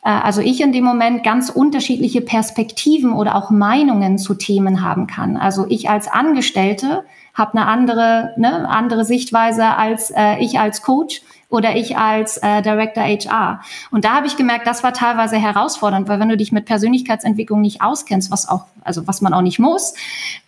äh, also ich in dem Moment, ganz unterschiedliche Perspektiven oder auch Meinungen zu Themen haben kann. Also ich als Angestellte habe eine andere, ne, andere Sichtweise als äh, ich als Coach oder ich als äh, Director HR. Und da habe ich gemerkt, das war teilweise herausfordernd, weil wenn du dich mit Persönlichkeitsentwicklung nicht auskennst, was auch, also was man auch nicht muss,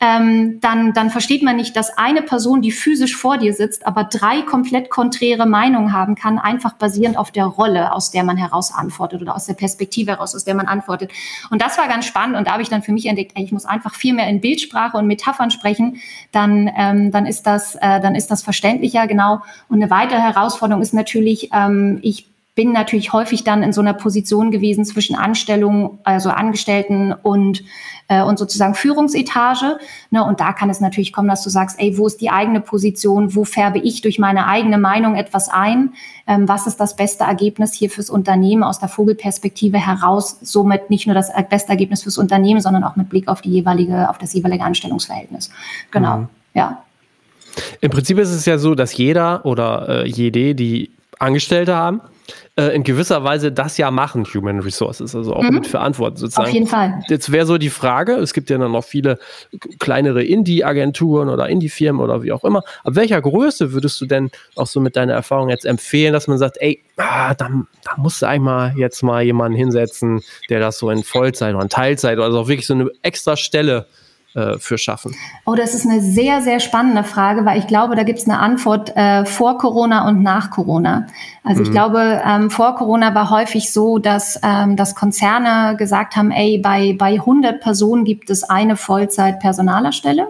ähm, dann, dann versteht man nicht, dass eine Person, die physisch vor dir sitzt, aber drei komplett konträre Meinungen haben kann, einfach basierend auf der Rolle, aus der man heraus antwortet oder aus der Perspektive heraus, aus der man antwortet. Und das war ganz spannend und da habe ich dann für mich entdeckt, ey, ich muss einfach viel mehr in Bildsprache und Metaphern sprechen, dann, ähm, dann ist das, äh, dann ist das verständlicher, genau. Und eine weitere Herausforderung ist ist natürlich, ähm, ich bin natürlich häufig dann in so einer Position gewesen zwischen Anstellung, also Angestellten und, äh, und sozusagen Führungsetage. Ne? Und da kann es natürlich kommen, dass du sagst, ey, wo ist die eigene Position? Wo färbe ich durch meine eigene Meinung etwas ein? Ähm, was ist das beste Ergebnis hier fürs Unternehmen aus der Vogelperspektive heraus? Somit nicht nur das beste Ergebnis fürs Unternehmen, sondern auch mit Blick auf die jeweilige, auf das jeweilige Anstellungsverhältnis. Genau. Mhm. Ja. Im Prinzip ist es ja so, dass jeder oder äh, jede, die Angestellte haben, äh, in gewisser Weise das ja machen, Human Resources, also auch mhm. mit verantworten sozusagen. Auf jeden Fall. Jetzt wäre so die Frage, es gibt ja dann noch viele kleinere Indie-Agenturen oder Indie-Firmen oder wie auch immer. Ab welcher Größe würdest du denn auch so mit deiner Erfahrung jetzt empfehlen, dass man sagt, ey, ah, da, da musst du einmal jetzt mal jemanden hinsetzen, der das so in Vollzeit oder in Teilzeit oder also auch wirklich so eine extra Stelle äh, für schaffen? Oh, das ist eine sehr, sehr spannende Frage, weil ich glaube, da gibt es eine Antwort äh, vor Corona und nach Corona. Also mhm. ich glaube, ähm, vor Corona war häufig so, dass, ähm, dass Konzerne gesagt haben, ey, bei, bei 100 Personen gibt es eine Vollzeit-Personalerstelle.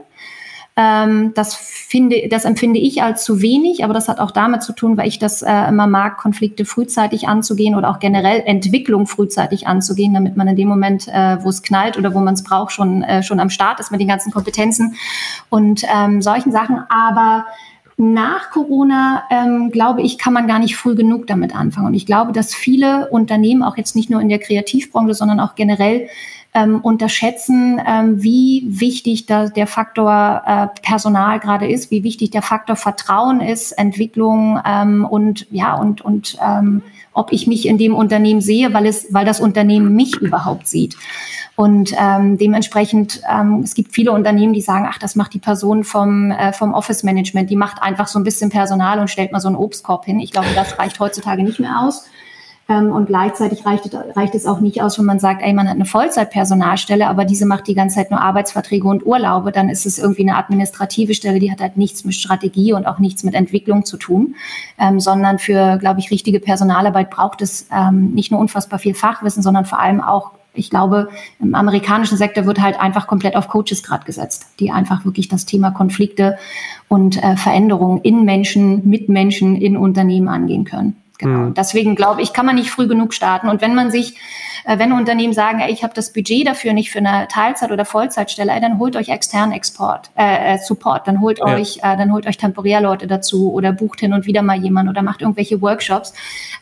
Ähm, das finde, das empfinde ich als zu wenig, aber das hat auch damit zu tun, weil ich das äh, immer mag, Konflikte frühzeitig anzugehen oder auch generell Entwicklung frühzeitig anzugehen, damit man in dem Moment, äh, wo es knallt oder wo man es braucht, schon, äh, schon am Start ist mit den ganzen Kompetenzen und ähm, solchen Sachen. Aber nach Corona, ähm, glaube ich, kann man gar nicht früh genug damit anfangen. Und ich glaube, dass viele Unternehmen, auch jetzt nicht nur in der Kreativbranche, sondern auch generell, ähm, unterschätzen, ähm, wie wichtig da der Faktor äh, Personal gerade ist, wie wichtig der Faktor Vertrauen ist, Entwicklung ähm, und ja und und ähm, ob ich mich in dem Unternehmen sehe, weil es, weil das Unternehmen mich überhaupt sieht. Und ähm, dementsprechend, ähm, es gibt viele Unternehmen, die sagen, ach, das macht die Person vom, äh, vom Office Management, die macht einfach so ein bisschen Personal und stellt mal so einen Obstkorb hin. Ich glaube, das reicht heutzutage nicht mehr aus. Ähm, und gleichzeitig reicht, reicht es auch nicht aus, wenn man sagt, ey, man hat eine Vollzeitpersonalstelle, aber diese macht die ganze Zeit nur Arbeitsverträge und Urlaube. Dann ist es irgendwie eine administrative Stelle, die hat halt nichts mit Strategie und auch nichts mit Entwicklung zu tun, ähm, sondern für, glaube ich, richtige Personalarbeit braucht es ähm, nicht nur unfassbar viel Fachwissen, sondern vor allem auch ich glaube, im amerikanischen Sektor wird halt einfach komplett auf Coaches gerade gesetzt, die einfach wirklich das Thema Konflikte und äh, Veränderungen in Menschen, mit Menschen, in Unternehmen angehen können. Genau. Mhm. Deswegen glaube ich, kann man nicht früh genug starten. Und wenn man sich, äh, wenn Unternehmen sagen, ey, ich habe das Budget dafür nicht für eine Teilzeit- oder Vollzeitstelle, ey, dann holt euch externen Export, äh, äh, Support, dann holt ja. euch, äh, dann holt euch temporär Leute dazu oder bucht hin und wieder mal jemand oder macht irgendwelche Workshops.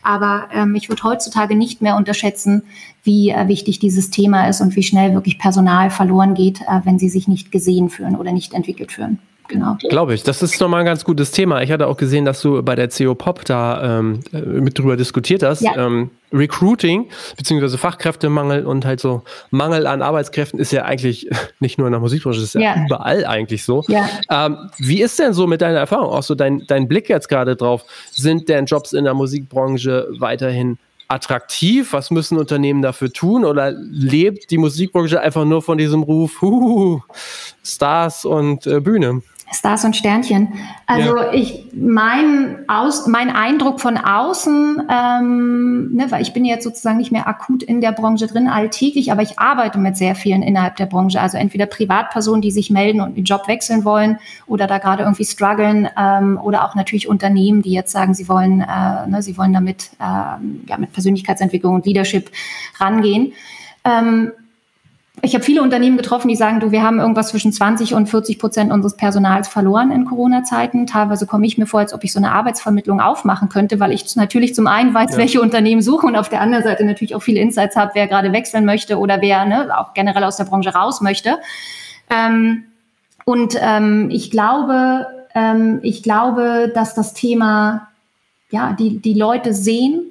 Aber ähm, ich würde heutzutage nicht mehr unterschätzen, wie äh, wichtig dieses Thema ist und wie schnell wirklich Personal verloren geht, äh, wenn sie sich nicht gesehen fühlen oder nicht entwickelt fühlen. Genau. Glaube ich. Das ist nochmal ein ganz gutes Thema. Ich hatte auch gesehen, dass du bei der CO Pop da ähm, äh, mit drüber diskutiert hast. Ja. Ähm, Recruiting beziehungsweise Fachkräftemangel und halt so Mangel an Arbeitskräften ist ja eigentlich [laughs] nicht nur in der Musikbranche, ist ja, ja. überall eigentlich so. Ja. Ähm, wie ist denn so mit deiner Erfahrung, auch so dein, dein Blick jetzt gerade drauf? Sind denn Jobs in der Musikbranche weiterhin attraktiv? Was müssen Unternehmen dafür tun? Oder lebt die Musikbranche einfach nur von diesem Ruf, huhu, Stars und äh, Bühne? Stars und Sternchen. Also ja. ich mein aus mein Eindruck von außen, ähm, ne, weil ich bin jetzt sozusagen nicht mehr akut in der Branche drin alltäglich, aber ich arbeite mit sehr vielen innerhalb der Branche. Also entweder Privatpersonen, die sich melden und den Job wechseln wollen oder da gerade irgendwie strugglen ähm, oder auch natürlich Unternehmen, die jetzt sagen, sie wollen, äh, ne, sie wollen damit äh, ja mit Persönlichkeitsentwicklung und Leadership rangehen. Ähm, ich habe viele Unternehmen getroffen, die sagen, du, wir haben irgendwas zwischen 20 und 40 Prozent unseres Personals verloren in Corona-Zeiten. Teilweise komme ich mir vor, als ob ich so eine Arbeitsvermittlung aufmachen könnte, weil ich natürlich zum einen weiß, ja. welche Unternehmen suchen und auf der anderen Seite natürlich auch viele Insights habe, wer gerade wechseln möchte oder wer ne, auch generell aus der Branche raus möchte. Ähm, und ähm, ich glaube, ähm, ich glaube, dass das Thema, ja, die, die Leute sehen,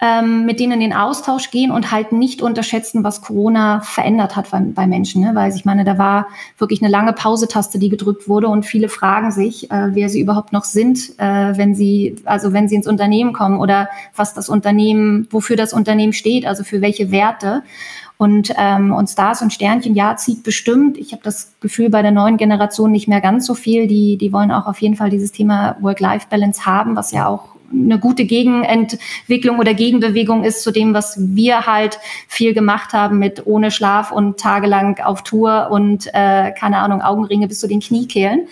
ähm, mit denen in den Austausch gehen und halt nicht unterschätzen, was Corona verändert hat bei, bei Menschen. Ne? Weil ich meine, da war wirklich eine lange Pausetaste, die gedrückt wurde und viele fragen sich, äh, wer sie überhaupt noch sind, äh, wenn sie, also wenn sie ins Unternehmen kommen oder was das Unternehmen, wofür das Unternehmen steht, also für welche Werte. Und, ähm, und Stars und Sternchen, ja, zieht bestimmt. Ich habe das Gefühl, bei der neuen Generation nicht mehr ganz so viel. Die, die wollen auch auf jeden Fall dieses Thema Work-Life-Balance haben, was ja auch eine gute Gegenentwicklung oder Gegenbewegung ist zu dem, was wir halt viel gemacht haben mit ohne Schlaf und tagelang auf Tour und äh, keine Ahnung, Augenringe bis zu den Kniekehlen.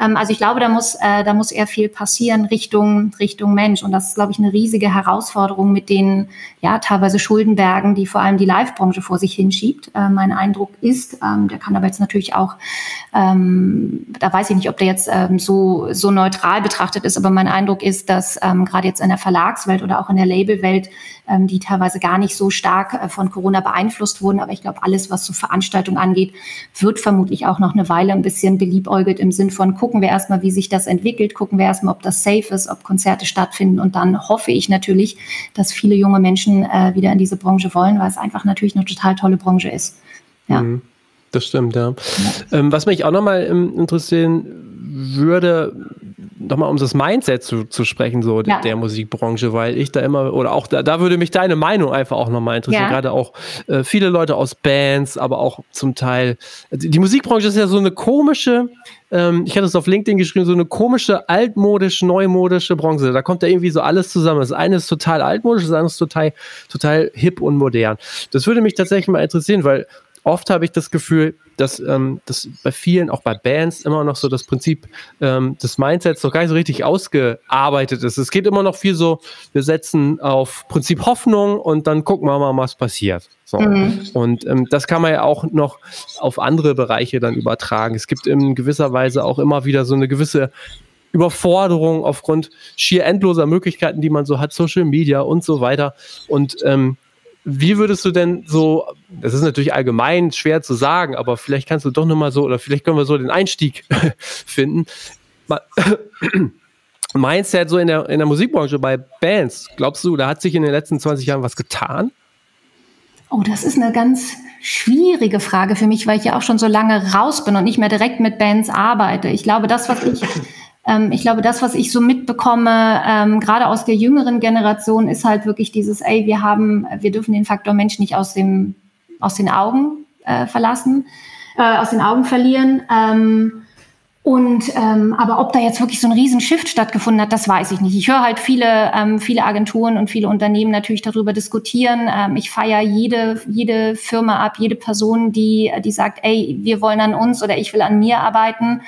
Ähm, also ich glaube, da muss, äh, da muss eher viel passieren Richtung, Richtung Mensch. Und das ist, glaube ich, eine riesige Herausforderung mit den, ja, teilweise Schuldenbergen, die vor allem die Live-Branche vor sich hinschiebt. Äh, mein Eindruck ist, ähm, der kann aber jetzt natürlich auch, ähm, da weiß ich nicht, ob der jetzt ähm, so, so neutral betrachtet ist, aber mein Eindruck ist, dass ähm, gerade jetzt in der Verlagswelt oder auch in der Labelwelt ähm, die teilweise gar nicht so stark äh, von Corona beeinflusst wurden. Aber ich glaube, alles, was so Veranstaltungen angeht, wird vermutlich auch noch eine Weile ein bisschen beliebäugelt im Sinn von gucken wir erstmal, wie sich das entwickelt, gucken wir erstmal, ob das safe ist, ob Konzerte stattfinden. Und dann hoffe ich natürlich, dass viele junge Menschen äh, wieder in diese Branche wollen, weil es einfach natürlich eine total tolle Branche ist. Ja. Mhm. Das stimmt, ja. Ähm, was mich auch nochmal ähm, interessieren würde, nochmal um das Mindset zu, zu sprechen, so ja. der Musikbranche, weil ich da immer, oder auch da, da würde mich deine Meinung einfach auch nochmal interessieren. Ja. Gerade auch äh, viele Leute aus Bands, aber auch zum Teil. Die, die Musikbranche ist ja so eine komische, ähm, ich hatte es auf LinkedIn geschrieben, so eine komische, altmodisch, neumodische Branche. Da kommt ja irgendwie so alles zusammen. Das eine ist total altmodisch, das andere ist total, total hip und modern. Das würde mich tatsächlich mal interessieren, weil oft habe ich das Gefühl, dass, ähm, dass bei vielen, auch bei Bands, immer noch so das Prinzip ähm, des Mindsets noch gar nicht so richtig ausgearbeitet ist. Es geht immer noch viel so, wir setzen auf Prinzip Hoffnung und dann gucken wir mal, was passiert. So. Mhm. Und ähm, das kann man ja auch noch auf andere Bereiche dann übertragen. Es gibt in gewisser Weise auch immer wieder so eine gewisse Überforderung aufgrund schier endloser Möglichkeiten, die man so hat, Social Media und so weiter. Und ähm, wie würdest du denn so, das ist natürlich allgemein schwer zu sagen, aber vielleicht kannst du doch nochmal so, oder vielleicht können wir so den Einstieg [laughs] finden. Mindset [clears throat] so in der, in der Musikbranche bei Bands, glaubst du, da hat sich in den letzten 20 Jahren was getan? Oh, das ist eine ganz schwierige Frage für mich, weil ich ja auch schon so lange raus bin und nicht mehr direkt mit Bands arbeite. Ich glaube, das, was ich ähm, ich glaube, das, was ich so mitbekomme, ähm, gerade aus der jüngeren Generation, ist halt wirklich dieses, ey, wir haben, wir dürfen den Faktor Mensch nicht aus dem, aus den Augen äh, verlassen, äh, aus den Augen verlieren. Ähm, und ähm, aber ob da jetzt wirklich so ein Riesenshift stattgefunden hat, das weiß ich nicht. Ich höre halt viele, ähm, viele Agenturen und viele Unternehmen natürlich darüber diskutieren. Ähm, ich feiere jede, jede Firma ab, jede Person, die, die sagt, ey, wir wollen an uns oder ich will an mir arbeiten.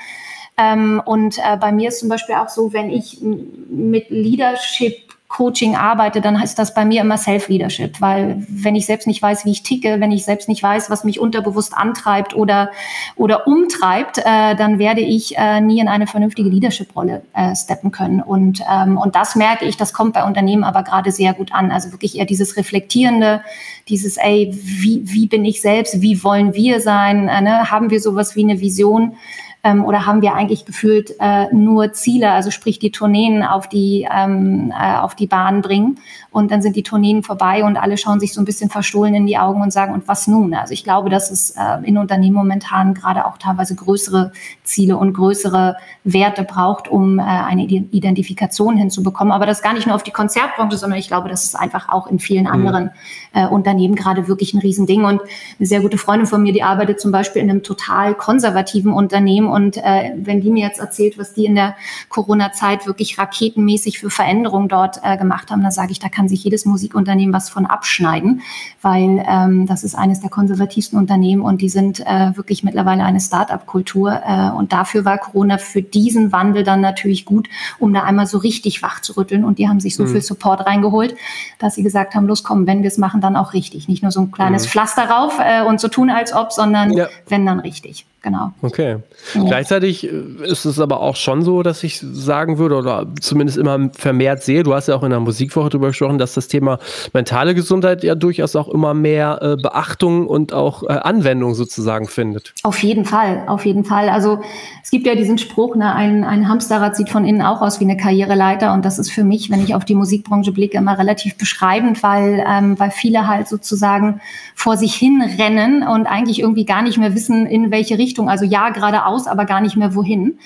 Ähm, und äh, bei mir ist zum Beispiel auch so, wenn ich mit Leadership Coaching arbeite, dann heißt das bei mir immer Self-Leadership, weil wenn ich selbst nicht weiß, wie ich ticke, wenn ich selbst nicht weiß, was mich unterbewusst antreibt oder, oder umtreibt, äh, dann werde ich äh, nie in eine vernünftige Leadership-Rolle äh, steppen können. Und, ähm, und das merke ich, das kommt bei Unternehmen aber gerade sehr gut an. Also wirklich eher dieses Reflektierende, dieses, ey, wie, wie bin ich selbst, wie wollen wir sein, äh, ne? haben wir sowas wie eine Vision? Ähm, oder haben wir eigentlich gefühlt äh, nur Ziele, also sprich die Tourneen auf die, ähm, äh, auf die Bahn bringen und dann sind die Tourneen vorbei und alle schauen sich so ein bisschen verstohlen in die Augen und sagen, und was nun? Also ich glaube, dass es äh, in Unternehmen momentan gerade auch teilweise größere Ziele und größere Werte braucht, um äh, eine Identifikation hinzubekommen. Aber das gar nicht nur auf die Konzertbranche, sondern ich glaube, das ist einfach auch in vielen mhm. anderen äh, Unternehmen gerade wirklich ein Riesending. Und eine sehr gute Freundin von mir, die arbeitet zum Beispiel in einem total konservativen Unternehmen. Und äh, wenn die mir jetzt erzählt, was die in der Corona-Zeit wirklich raketenmäßig für Veränderungen dort äh, gemacht haben, dann sage ich, da kann sich jedes Musikunternehmen was von abschneiden, weil ähm, das ist eines der konservativsten Unternehmen und die sind äh, wirklich mittlerweile eine Start-up-Kultur. Äh, und dafür war Corona für diesen Wandel dann natürlich gut, um da einmal so richtig wach zu rütteln. Und die haben sich so mhm. viel Support reingeholt, dass sie gesagt haben, los komm, wenn wir es machen, dann auch richtig. Nicht nur so ein kleines mhm. Pflaster rauf äh, und so tun, als ob, sondern ja. wenn dann richtig genau. Okay. Ja. Gleichzeitig äh, ist es aber auch schon so, dass ich sagen würde, oder zumindest immer vermehrt sehe, du hast ja auch in der Musikwoche darüber gesprochen, dass das Thema mentale Gesundheit ja durchaus auch immer mehr äh, Beachtung und auch äh, Anwendung sozusagen findet. Auf jeden Fall, auf jeden Fall. Also es gibt ja diesen Spruch, ne, ein, ein Hamsterrad sieht von innen auch aus wie eine Karriereleiter und das ist für mich, wenn ich auf die Musikbranche blicke, immer relativ beschreibend, weil, ähm, weil viele halt sozusagen vor sich hin rennen und eigentlich irgendwie gar nicht mehr wissen, in welche Richtung Richtung, also ja geradeaus, aber gar nicht mehr wohin.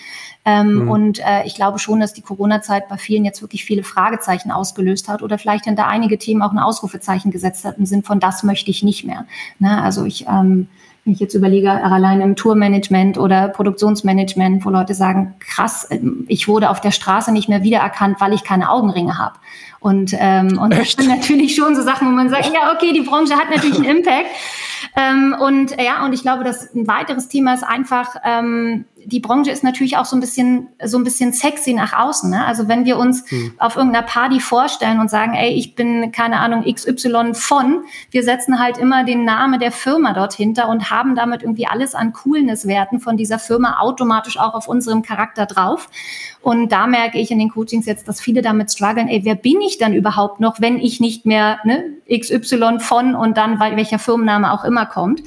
Ähm, mhm. Und äh, ich glaube schon, dass die Corona-Zeit bei vielen jetzt wirklich viele Fragezeichen ausgelöst hat oder vielleicht hinter einige Themen auch ein Ausrufezeichen gesetzt hat im Sinn von, das möchte ich nicht mehr. Ne? Also ich, ähm, wenn ich jetzt überlege, allein im Tourmanagement oder Produktionsmanagement, wo Leute sagen, krass, ähm, ich wurde auf der Straße nicht mehr wiedererkannt, weil ich keine Augenringe habe. Und, ähm, und das sind natürlich schon so Sachen, wo man sagt, ja, okay, die Branche hat natürlich einen Impact. Ähm, und ja, und ich glaube, dass ein weiteres Thema ist einfach, ähm, die Branche ist natürlich auch so ein bisschen so ein bisschen sexy nach außen. Ne? Also wenn wir uns hm. auf irgendeiner Party vorstellen und sagen, ey, ich bin keine Ahnung XY von, wir setzen halt immer den Namen der Firma dort hinter und haben damit irgendwie alles an Coolness-Werten von dieser Firma automatisch auch auf unserem Charakter drauf. Und da merke ich in den Coachings jetzt, dass viele damit strugglen, ey, wer bin ich dann überhaupt noch, wenn ich nicht mehr ne, XY von und dann welcher Firmenname auch immer kommt.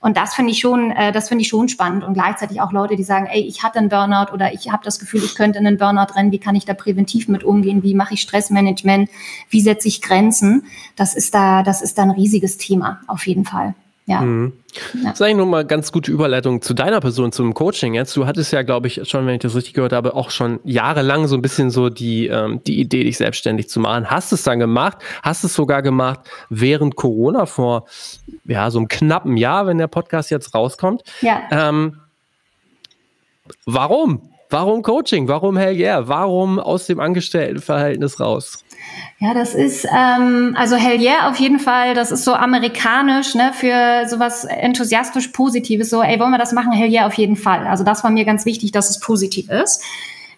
Und das finde ich schon, äh, das finde ich schon spannend. Und gleichzeitig auch Leute, die sagen, ey, ich hatte einen Burnout oder ich habe das Gefühl, ich könnte in einen Burnout rennen. Wie kann ich da präventiv mit umgehen? Wie mache ich Stressmanagement? Wie setze ich Grenzen? Das ist da, das ist da ein riesiges Thema auf jeden Fall. Ja. Mhm. ja. Das ist eigentlich nochmal ganz gute Überleitung zu deiner Person, zum Coaching jetzt. Du hattest ja, glaube ich, schon, wenn ich das richtig gehört habe, auch schon jahrelang so ein bisschen so die, ähm, die Idee, dich selbstständig zu machen. Hast es dann gemacht, hast es sogar gemacht während Corona vor ja, so einem knappen Jahr, wenn der Podcast jetzt rauskommt. Ja. Ähm, warum? Warum Coaching? Warum Hell Yeah? Warum aus dem Angestelltenverhältnis raus? Ja, das ist ähm, also Hell yeah auf jeden Fall. Das ist so amerikanisch, ne, für sowas enthusiastisch Positives. So, ey, wollen wir das machen? Hell yeah auf jeden Fall. Also das war mir ganz wichtig, dass es positiv ist.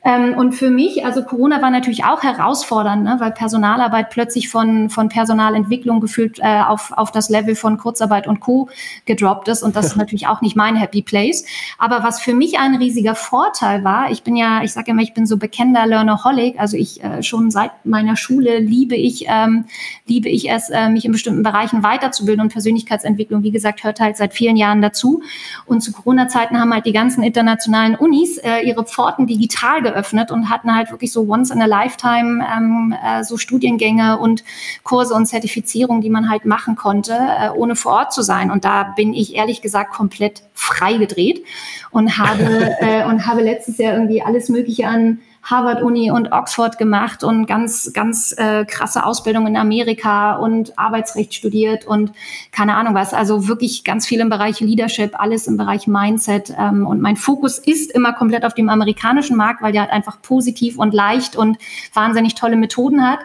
Ähm, und für mich, also Corona war natürlich auch herausfordernd, ne, weil Personalarbeit plötzlich von, von Personalentwicklung gefühlt äh, auf, auf das Level von Kurzarbeit und Co. gedroppt ist. Und das ist [laughs] natürlich auch nicht mein Happy Place. Aber was für mich ein riesiger Vorteil war, ich bin ja, ich sage immer, ich bin so bekennender Learnaholic. Also ich äh, schon seit meiner Schule liebe ich, ähm, liebe ich es, äh, mich in bestimmten Bereichen weiterzubilden und Persönlichkeitsentwicklung, wie gesagt, hört halt seit vielen Jahren dazu. Und zu Corona-Zeiten haben halt die ganzen internationalen Unis äh, ihre Pforten digital geöffnet und hatten halt wirklich so once in a lifetime ähm, äh, so Studiengänge und Kurse und Zertifizierungen, die man halt machen konnte, äh, ohne vor Ort zu sein. Und da bin ich ehrlich gesagt komplett frei gedreht und habe [laughs] äh, und habe letztes Jahr irgendwie alles Mögliche an Harvard-Uni und Oxford gemacht und ganz, ganz äh, krasse Ausbildung in Amerika und Arbeitsrecht studiert und keine Ahnung was. Also wirklich ganz viel im Bereich Leadership, alles im Bereich Mindset. Ähm, und mein Fokus ist immer komplett auf dem amerikanischen Markt, weil der halt einfach positiv und leicht und wahnsinnig tolle Methoden hat.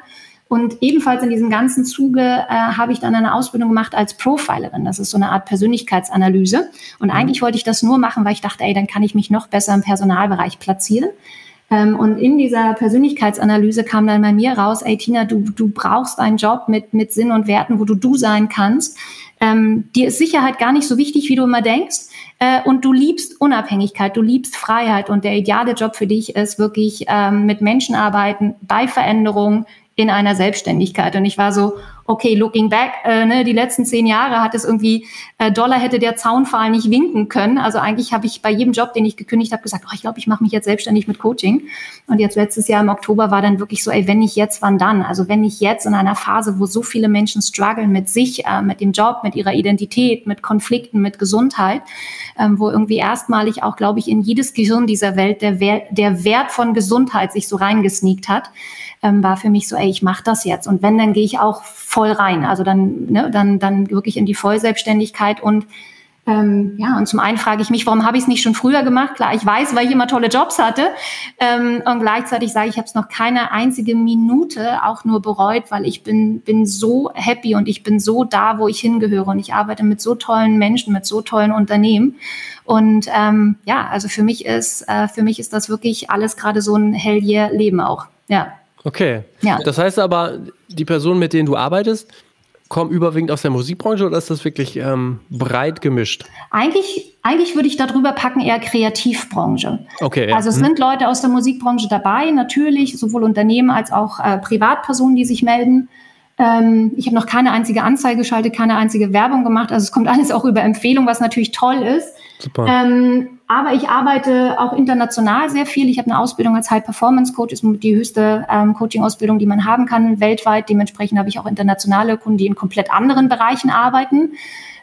Und ebenfalls in diesem ganzen Zuge äh, habe ich dann eine Ausbildung gemacht als Profilerin. Das ist so eine Art Persönlichkeitsanalyse. Und mhm. eigentlich wollte ich das nur machen, weil ich dachte, ey, dann kann ich mich noch besser im Personalbereich platzieren. Ähm, und in dieser Persönlichkeitsanalyse kam dann bei mir raus, ey Tina, du, du brauchst einen Job mit, mit Sinn und Werten, wo du du sein kannst. Ähm, dir ist Sicherheit gar nicht so wichtig, wie du immer denkst. Äh, und du liebst Unabhängigkeit, du liebst Freiheit. Und der ideale Job für dich ist wirklich ähm, mit Menschen arbeiten, bei Veränderungen, in einer Selbstständigkeit. Und ich war so, okay, looking back, äh, ne, die letzten zehn Jahre hat es irgendwie, äh, Dollar hätte der Zaunpfahl nicht winken können. Also eigentlich habe ich bei jedem Job, den ich gekündigt habe, gesagt, oh, ich glaube, ich mache mich jetzt selbstständig mit Coaching. Und jetzt letztes Jahr im Oktober war dann wirklich so, ey, wenn nicht jetzt, wann dann? Also wenn nicht jetzt in einer Phase, wo so viele Menschen strugglen mit sich, äh, mit dem Job, mit ihrer Identität, mit Konflikten, mit Gesundheit, ähm, wo irgendwie erstmalig auch, glaube ich, in jedes Gehirn dieser Welt der, Wert, der Wert von Gesundheit sich so reingesneakt hat, ähm, war für mich so, ey, ich mache das jetzt. Und wenn, dann gehe ich auch voll rein. Also dann, ne, dann, dann wirklich in die Vollselbstständigkeit und ähm, ja, und zum einen frage ich mich, warum habe ich es nicht schon früher gemacht? Klar, ich weiß, weil ich immer tolle Jobs hatte. Ähm, und gleichzeitig sage ich, ich habe es noch keine einzige Minute auch nur bereut, weil ich bin, bin so happy und ich bin so da, wo ich hingehöre. Und ich arbeite mit so tollen Menschen, mit so tollen Unternehmen. Und ähm, ja, also für mich ist, äh, für mich ist das wirklich alles gerade so ein Hell yeah Leben auch. Ja. Okay. Ja. Das heißt aber, die Personen, mit denen du arbeitest, kommen überwiegend aus der Musikbranche oder ist das wirklich ähm, breit gemischt? Eigentlich, eigentlich würde ich darüber packen eher Kreativbranche. Okay. Ja. Also es hm. sind Leute aus der Musikbranche dabei, natürlich, sowohl Unternehmen als auch äh, Privatpersonen, die sich melden. Ähm, ich habe noch keine einzige Anzeige geschaltet, keine einzige Werbung gemacht. Also es kommt [laughs] alles auch über Empfehlung, was natürlich toll ist. Super. Ähm, aber ich arbeite auch international sehr viel. Ich habe eine Ausbildung als High Performance Coach, ist die höchste ähm, Coaching-Ausbildung, die man haben kann weltweit. Dementsprechend habe ich auch internationale Kunden, die in komplett anderen Bereichen arbeiten.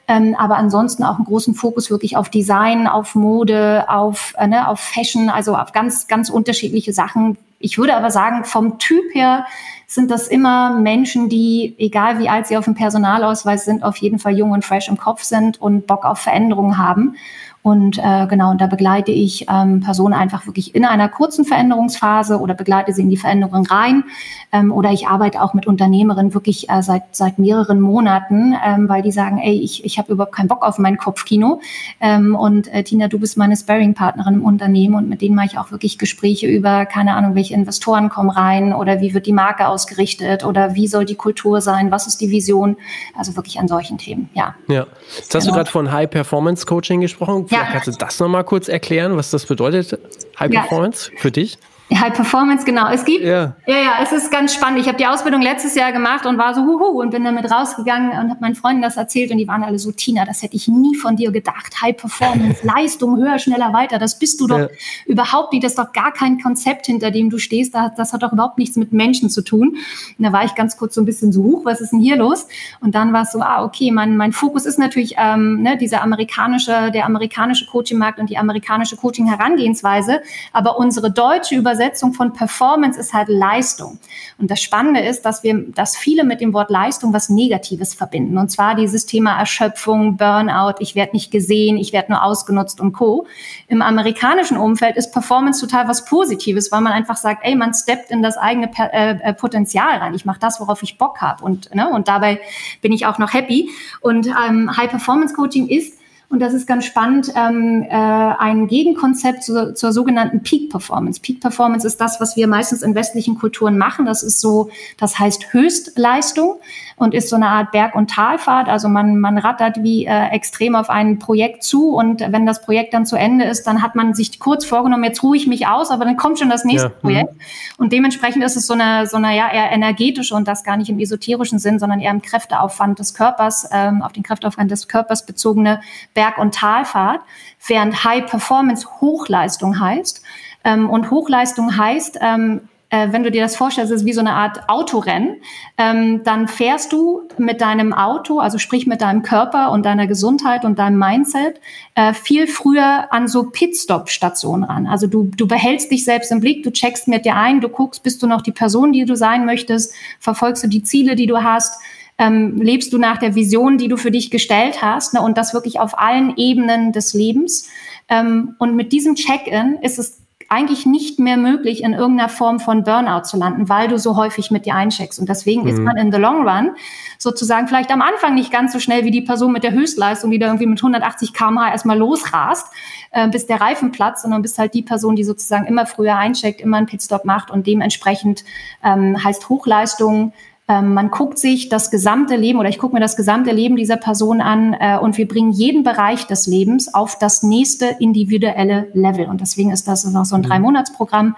Ähm, aber ansonsten auch einen großen Fokus wirklich auf Design, auf Mode, auf, äh, ne, auf Fashion, also auf ganz, ganz unterschiedliche Sachen. Ich würde aber sagen, vom Typ her sind das immer Menschen, die, egal wie alt sie auf dem Personalausweis sind, auf jeden Fall jung und fresh im Kopf sind und Bock auf Veränderungen haben. Und äh, genau, und da begleite ich ähm, Personen einfach wirklich in einer kurzen Veränderungsphase oder begleite sie in die Veränderung rein. Ähm, oder ich arbeite auch mit Unternehmerinnen wirklich äh, seit, seit mehreren Monaten, ähm, weil die sagen, ey, ich, ich habe überhaupt keinen Bock auf mein Kopfkino. Ähm, und äh, Tina, du bist meine Sparring-Partnerin im Unternehmen und mit denen mache ich auch wirklich Gespräche über, keine Ahnung, welche Investoren kommen rein oder wie wird die Marke ausgerichtet oder wie soll die Kultur sein, was ist die Vision. Also wirklich an solchen Themen, ja. Ja, jetzt genau. hast du genau. gerade von High-Performance-Coaching gesprochen. Vielleicht ja. kannst du das nochmal kurz erklären, was das bedeutet, High Performance für dich? High Performance, genau. Es gibt, ja, ja, ja es ist ganz spannend. Ich habe die Ausbildung letztes Jahr gemacht und war so huhu und bin damit rausgegangen und habe meinen Freunden das erzählt und die waren alle so, Tina, das hätte ich nie von dir gedacht. High Performance, [laughs] Leistung, höher, schneller, weiter, das bist du doch ja. überhaupt nicht. Das ist doch gar kein Konzept, hinter dem du stehst. Das hat doch überhaupt nichts mit Menschen zu tun. Und da war ich ganz kurz so ein bisschen so, huch, was ist denn hier los? Und dann war es so, ah, okay, mein, mein Fokus ist natürlich ähm, ne, dieser amerikanische, der amerikanische Coaching-Markt und die amerikanische Coaching-Herangehensweise. Aber unsere deutsche Übersetzung Übersetzung von Performance ist halt Leistung. Und das Spannende ist, dass wir, dass viele mit dem Wort Leistung was Negatives verbinden. Und zwar dieses Thema Erschöpfung, Burnout, ich werde nicht gesehen, ich werde nur ausgenutzt und Co. Im amerikanischen Umfeld ist Performance total was Positives, weil man einfach sagt, ey, man steppt in das eigene äh, äh, Potenzial rein. Ich mache das, worauf ich Bock habe. Und, ne, und dabei bin ich auch noch happy. Und ähm, High Performance Coaching ist und das ist ganz spannend, ähm, äh, ein Gegenkonzept zu, zur sogenannten Peak Performance. Peak Performance ist das, was wir meistens in westlichen Kulturen machen. Das ist so, das heißt Höchstleistung und ist so eine Art Berg- und Talfahrt. Also man, man rattert wie äh, extrem auf ein Projekt zu und wenn das Projekt dann zu Ende ist, dann hat man sich kurz vorgenommen, jetzt ruhe ich mich aus, aber dann kommt schon das nächste ja. Projekt. Und dementsprechend ist es so eine, so eine ja eher energetische und das gar nicht im esoterischen Sinn, sondern eher im Kräfteaufwand des Körpers, ähm, auf den Kräfteaufwand des Körpers bezogene Berg- und Talfahrt, während High Performance Hochleistung heißt. Ähm, und Hochleistung heißt, ähm, äh, wenn du dir das vorstellst, ist wie so eine Art Autorennen, ähm, dann fährst du mit deinem Auto, also sprich mit deinem Körper und deiner Gesundheit und deinem Mindset, äh, viel früher an so Pitstop-Stationen ran. Also du, du behältst dich selbst im Blick, du checkst mit dir ein, du guckst, bist du noch die Person, die du sein möchtest, verfolgst du die Ziele, die du hast, ähm, lebst du nach der Vision, die du für dich gestellt hast, ne, und das wirklich auf allen Ebenen des Lebens. Ähm, und mit diesem Check-in ist es eigentlich nicht mehr möglich, in irgendeiner Form von Burnout zu landen, weil du so häufig mit dir eincheckst. Und deswegen mhm. ist man in the long run sozusagen vielleicht am Anfang nicht ganz so schnell wie die Person mit der Höchstleistung, die da irgendwie mit 180 km/h erstmal losrast, äh, bis der Reifen platzt, sondern bist halt die Person, die sozusagen immer früher eincheckt, immer einen Pitstop macht und dementsprechend ähm, heißt Hochleistung ähm, man guckt sich das gesamte Leben oder ich gucke mir das gesamte Leben dieser Person an äh, und wir bringen jeden Bereich des Lebens auf das nächste individuelle Level. Und deswegen ist das auch so ein mhm. Drei-Monats-Programm.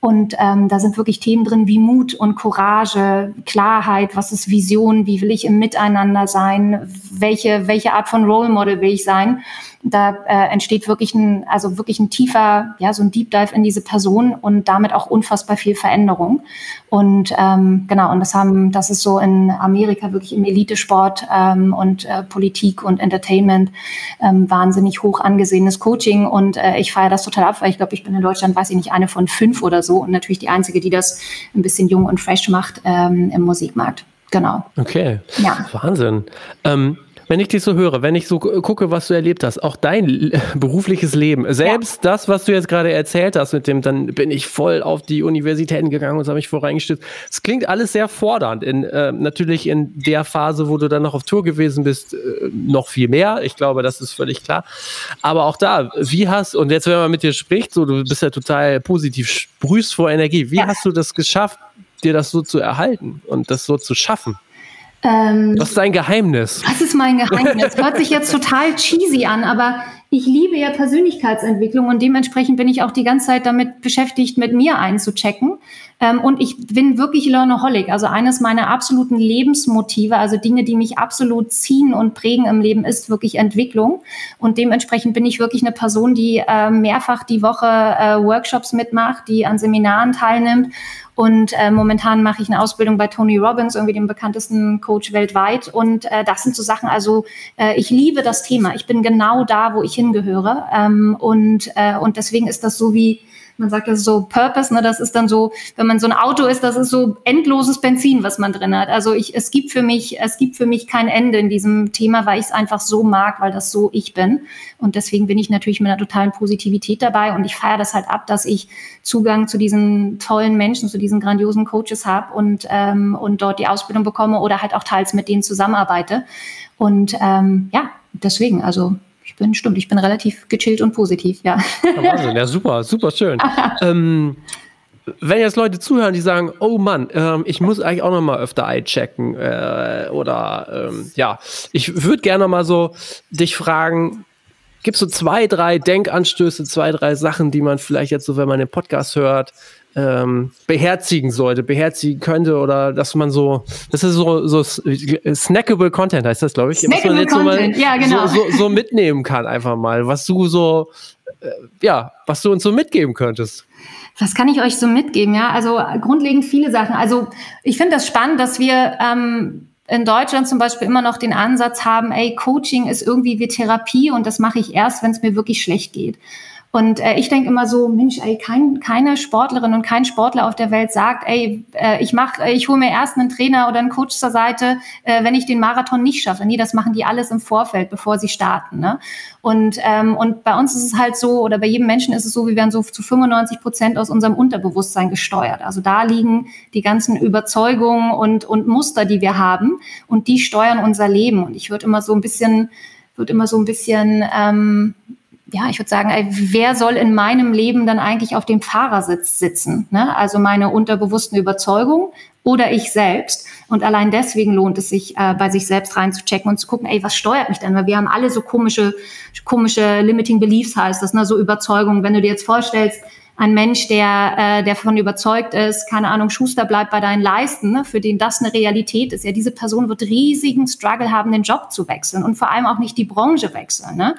Und ähm, da sind wirklich Themen drin wie Mut und Courage, Klarheit, was ist Vision, wie will ich im Miteinander sein, welche, welche Art von Role Model will ich sein. Da äh, entsteht wirklich ein, also wirklich ein tiefer, ja, so ein Deep Dive in diese Person und damit auch unfassbar viel Veränderung. Und ähm, genau, und das haben, das ist so in Amerika wirklich im Elitesport ähm, und äh, Politik und Entertainment ähm, wahnsinnig hoch angesehenes Coaching. Und äh, ich feiere das total ab, weil ich glaube, ich bin in Deutschland, weiß ich nicht, eine von fünf oder so und natürlich die einzige, die das ein bisschen jung und fresh macht ähm, im Musikmarkt. Genau. Okay. Ja. Wahnsinn. Ähm, wenn ich dich so höre, wenn ich so gucke, was du erlebt hast, auch dein [laughs] berufliches Leben, selbst ja. das, was du jetzt gerade erzählt hast mit dem, dann bin ich voll auf die Universitäten gegangen und habe mich voreingestützt. Es klingt alles sehr fordernd. In, äh, natürlich in der Phase, wo du dann noch auf Tour gewesen bist, äh, noch viel mehr. Ich glaube, das ist völlig klar. Aber auch da, wie hast, und jetzt, wenn man mit dir spricht, so, du bist ja total positiv, sprühst vor Energie. Wie ja. hast du das geschafft, dir das so zu erhalten und das so zu schaffen? Ähm, was ist dein Geheimnis? Was ist mein Geheimnis? [laughs] Hört sich jetzt total cheesy an, aber ich liebe ja Persönlichkeitsentwicklung und dementsprechend bin ich auch die ganze Zeit damit beschäftigt, mit mir einzuchecken. Ähm, und ich bin wirklich Learnaholic. Also eines meiner absoluten Lebensmotive, also Dinge, die mich absolut ziehen und prägen im Leben, ist wirklich Entwicklung. Und dementsprechend bin ich wirklich eine Person, die äh, mehrfach die Woche äh, Workshops mitmacht, die an Seminaren teilnimmt und äh, momentan mache ich eine Ausbildung bei Tony Robbins, irgendwie dem bekanntesten Coach weltweit. Und äh, das sind so Sachen, also äh, ich liebe das Thema. Ich bin genau da, wo ich hingehöre. Ähm, und, äh, und deswegen ist das so wie man sagt das so Purpose, ne, das ist dann so, wenn man so ein Auto ist, das ist so endloses Benzin, was man drin hat. Also ich, es gibt für mich, es gibt für mich kein Ende in diesem Thema, weil ich es einfach so mag, weil das so ich bin. Und deswegen bin ich natürlich mit einer totalen Positivität dabei und ich feiere das halt ab, dass ich Zugang zu diesen tollen Menschen, zu diesen grandiosen Coaches habe und, ähm, und dort die Ausbildung bekomme oder halt auch teils mit denen zusammenarbeite. Und ähm, ja, deswegen, also ich bin, stimmt, ich bin relativ gechillt und positiv, ja. ja Wahnsinn, ja, super, super schön. ähm, wenn jetzt Leute zuhören, die sagen, oh Mann, ähm, ich muss eigentlich auch noch mal öfter einchecken äh, oder ähm, ja, ich würde gerne mal so dich fragen, gibt es so zwei, drei Denkanstöße, zwei, drei Sachen, die man vielleicht jetzt so, wenn man den Podcast hört, ähm, beherzigen sollte, beherzigen könnte oder dass man so, das ist so, so snackable Content heißt das, glaube ich, snackable Content. so, ja, genau. so, so, so, mitnehmen kann einfach mal, was du so, äh, ja, was du uns so mitgeben könntest. Was kann ich euch so mitgeben? Ja, also grundlegend viele Sachen. Also ich finde das spannend, dass wir ähm, in Deutschland zum Beispiel immer noch den Ansatz haben, ey, Coaching ist irgendwie wie Therapie und das mache ich erst, wenn es mir wirklich schlecht geht. Und äh, ich denke immer so, Mensch, ey, kein, keine Sportlerin und kein Sportler auf der Welt sagt, ey, äh, ich mach, äh, ich hole mir erst einen Trainer oder einen Coach zur Seite, äh, wenn ich den Marathon nicht schaffe. Nee, das machen die alles im Vorfeld, bevor sie starten. Ne? Und, ähm, und bei uns ist es halt so, oder bei jedem Menschen ist es so, wir werden so zu 95 Prozent aus unserem Unterbewusstsein gesteuert. Also da liegen die ganzen Überzeugungen und, und Muster, die wir haben, und die steuern unser Leben. Und ich würde immer so ein bisschen, würde immer so ein bisschen ähm, ja, ich würde sagen, wer soll in meinem Leben dann eigentlich auf dem Fahrersitz sitzen? Ne? Also meine unterbewussten Überzeugungen oder ich selbst. Und allein deswegen lohnt es sich, äh, bei sich selbst reinzuchecken und zu gucken, ey, was steuert mich denn? Weil wir haben alle so komische, komische Limiting Beliefs heißt das, ne? so Überzeugungen. Wenn du dir jetzt vorstellst, ein Mensch, der, äh, der davon überzeugt ist, keine Ahnung, Schuster bleibt bei deinen Leisten, ne, für den das eine Realität ist. Ja, diese Person wird riesigen Struggle haben, den Job zu wechseln und vor allem auch nicht die Branche wechseln. Ne?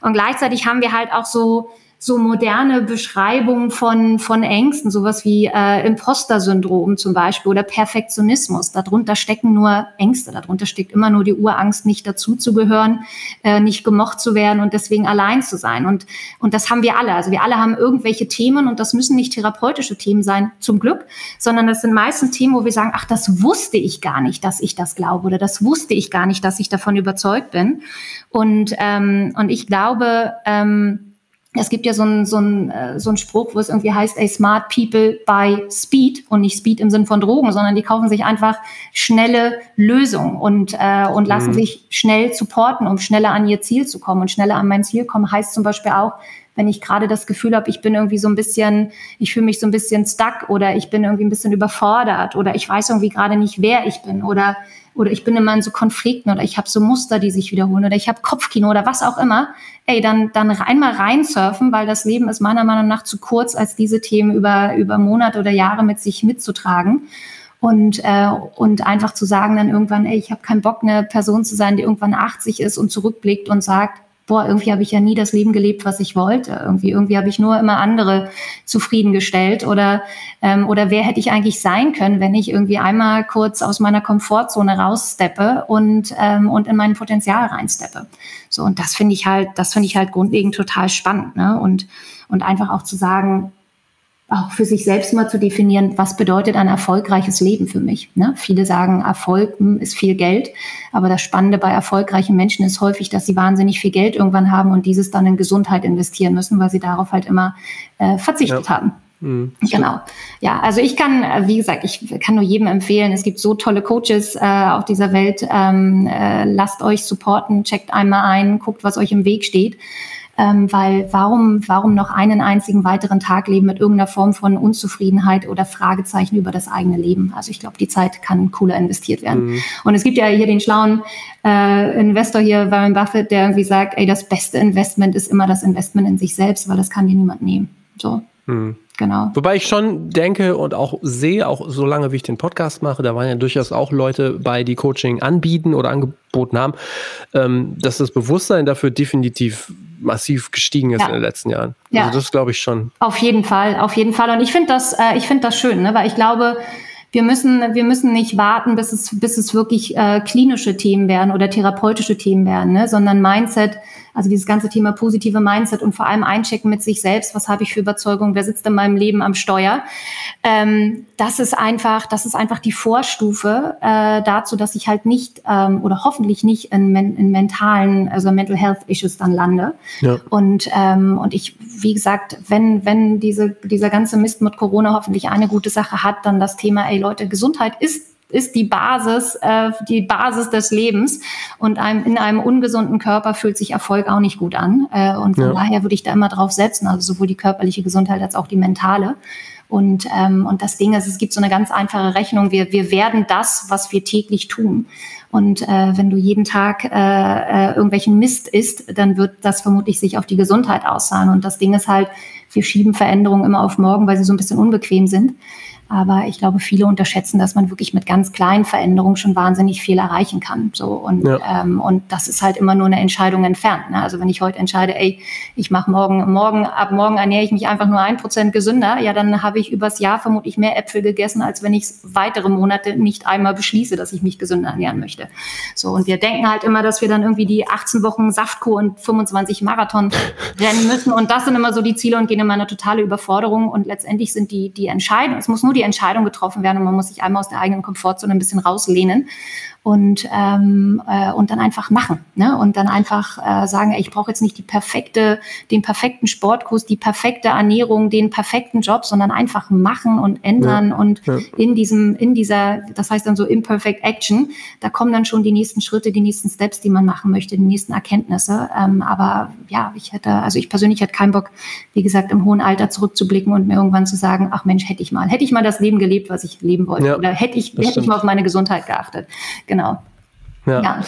Und gleichzeitig haben wir halt auch so so moderne Beschreibungen von, von Ängsten, sowas wie äh, Imposter-Syndrom zum Beispiel oder Perfektionismus. Darunter stecken nur Ängste, darunter steckt immer nur die Urangst, nicht dazuzugehören, äh, nicht gemocht zu werden und deswegen allein zu sein. Und, und das haben wir alle. Also wir alle haben irgendwelche Themen und das müssen nicht therapeutische Themen sein, zum Glück, sondern das sind meistens Themen, wo wir sagen, ach, das wusste ich gar nicht, dass ich das glaube oder das wusste ich gar nicht, dass ich davon überzeugt bin. Und, ähm, und ich glaube, ähm, es gibt ja so einen so ein, äh, so ein Spruch, wo es irgendwie heißt, ey, smart people buy speed und nicht Speed im Sinn von Drogen, sondern die kaufen sich einfach schnelle Lösungen und, äh, und lassen mhm. sich schnell supporten, um schneller an ihr Ziel zu kommen. Und schneller an mein Ziel kommen heißt zum Beispiel auch, wenn ich gerade das Gefühl habe, ich bin irgendwie so ein bisschen, ich fühle mich so ein bisschen stuck oder ich bin irgendwie ein bisschen überfordert oder ich weiß irgendwie gerade nicht, wer ich bin oder oder ich bin immer in so Konflikten oder ich habe so Muster, die sich wiederholen oder ich habe Kopfkino oder was auch immer, ey, dann, dann einmal reinsurfen, weil das Leben ist meiner Meinung nach zu kurz, als diese Themen über, über Monate oder Jahre mit sich mitzutragen. Und, äh, und einfach zu sagen dann irgendwann, ey, ich habe keinen Bock, eine Person zu sein, die irgendwann 80 ist und zurückblickt und sagt, boah, irgendwie habe ich ja nie das Leben gelebt, was ich wollte. Irgendwie, irgendwie habe ich nur immer andere zufriedengestellt oder ähm, oder wer hätte ich eigentlich sein können, wenn ich irgendwie einmal kurz aus meiner Komfortzone raussteppe und ähm, und in mein Potenzial reinsteppe. So und das finde ich halt, das finde ich halt grundlegend total spannend, ne? Und und einfach auch zu sagen, auch für sich selbst mal zu definieren, was bedeutet ein erfolgreiches Leben für mich. Ne? Viele sagen, Erfolg hm, ist viel Geld, aber das Spannende bei erfolgreichen Menschen ist häufig, dass sie wahnsinnig viel Geld irgendwann haben und dieses dann in Gesundheit investieren müssen, weil sie darauf halt immer äh, verzichtet ja. haben. Mhm. Genau. Ja, also ich kann, äh, wie gesagt, ich kann nur jedem empfehlen, es gibt so tolle Coaches äh, auf dieser Welt. Ähm, äh, lasst euch supporten, checkt einmal ein, guckt, was euch im Weg steht ähm, weil warum, warum noch einen einzigen weiteren Tag leben mit irgendeiner Form von Unzufriedenheit oder Fragezeichen über das eigene Leben? Also ich glaube, die Zeit kann cooler investiert werden. Mhm. Und es gibt ja hier den schlauen äh, Investor hier, Warren Buffett, der irgendwie sagt, ey, das beste Investment ist immer das Investment in sich selbst, weil das kann dir niemand nehmen. So. Mhm. Genau. Wobei ich schon denke und auch sehe, auch so lange wie ich den Podcast mache, da waren ja durchaus auch Leute bei, die Coaching anbieten oder angeboten haben, ähm, dass das Bewusstsein dafür definitiv massiv gestiegen ist ja. in den letzten Jahren. Ja. Also das glaube ich schon. Auf jeden Fall, auf jeden Fall. Und ich finde das, äh, ich finde das schön, ne? weil ich glaube, wir müssen, wir müssen nicht warten, bis es, bis es wirklich äh, klinische Themen werden oder therapeutische Themen werden, ne? sondern Mindset also dieses ganze Thema positive Mindset und vor allem einchecken mit sich selbst, was habe ich für Überzeugung, wer sitzt in meinem Leben am Steuer. Ähm, das ist einfach, das ist einfach die Vorstufe äh, dazu, dass ich halt nicht ähm, oder hoffentlich nicht in, in mentalen, also Mental Health Issues dann lande. Ja. Und, ähm, und ich, wie gesagt, wenn, wenn diese, dieser ganze Mist mit Corona hoffentlich eine gute Sache hat, dann das Thema, ey Leute, Gesundheit ist ist die Basis, äh, die Basis des Lebens. Und einem, in einem ungesunden Körper fühlt sich Erfolg auch nicht gut an. Äh, und von ja. daher würde ich da immer drauf setzen, also sowohl die körperliche Gesundheit als auch die mentale. Und, ähm, und das Ding ist, es gibt so eine ganz einfache Rechnung. Wir, wir werden das, was wir täglich tun. Und äh, wenn du jeden Tag äh, äh, irgendwelchen Mist isst, dann wird das vermutlich sich auf die Gesundheit auszahlen. Und das Ding ist halt, wir schieben Veränderungen immer auf morgen, weil sie so ein bisschen unbequem sind. Aber ich glaube, viele unterschätzen, dass man wirklich mit ganz kleinen Veränderungen schon wahnsinnig viel erreichen kann. So und ja. ähm, und das ist halt immer nur eine Entscheidung entfernt. Ne? Also wenn ich heute entscheide, ey, ich mache morgen, morgen ab morgen ernähre ich mich einfach nur ein Prozent gesünder, ja, dann habe ich übers Jahr vermutlich mehr Äpfel gegessen, als wenn ich weitere Monate nicht einmal beschließe, dass ich mich gesünder ernähren möchte. So und wir denken halt immer, dass wir dann irgendwie die 18 Wochen Saftkur und 25 Marathon [laughs] rennen müssen und das sind immer so die Ziele und gehen immer eine totale Überforderung und letztendlich sind die die Entscheidungen. Es muss nur die Entscheidung getroffen werden und man muss sich einmal aus der eigenen Komfortzone ein bisschen rauslehnen und, ähm, äh, und dann einfach machen. Ne? Und dann einfach äh, sagen, ey, ich brauche jetzt nicht die perfekte, den perfekten Sportkurs, die perfekte Ernährung, den perfekten Job, sondern einfach machen und ändern ja, und ja. in diesem, in dieser, das heißt dann so imperfect action, da kommen dann schon die nächsten Schritte, die nächsten Steps, die man machen möchte, die nächsten Erkenntnisse. Ähm, aber ja, ich hätte, also ich persönlich hätte keinen Bock, wie gesagt, im hohen Alter zurückzublicken und mir irgendwann zu sagen, ach Mensch, hätte ich mal, hätte ich mal das Leben gelebt, was ich leben wollte, ja, oder hätte ich, hätte ich mal auf meine Gesundheit geachtet genau. Ja. ja.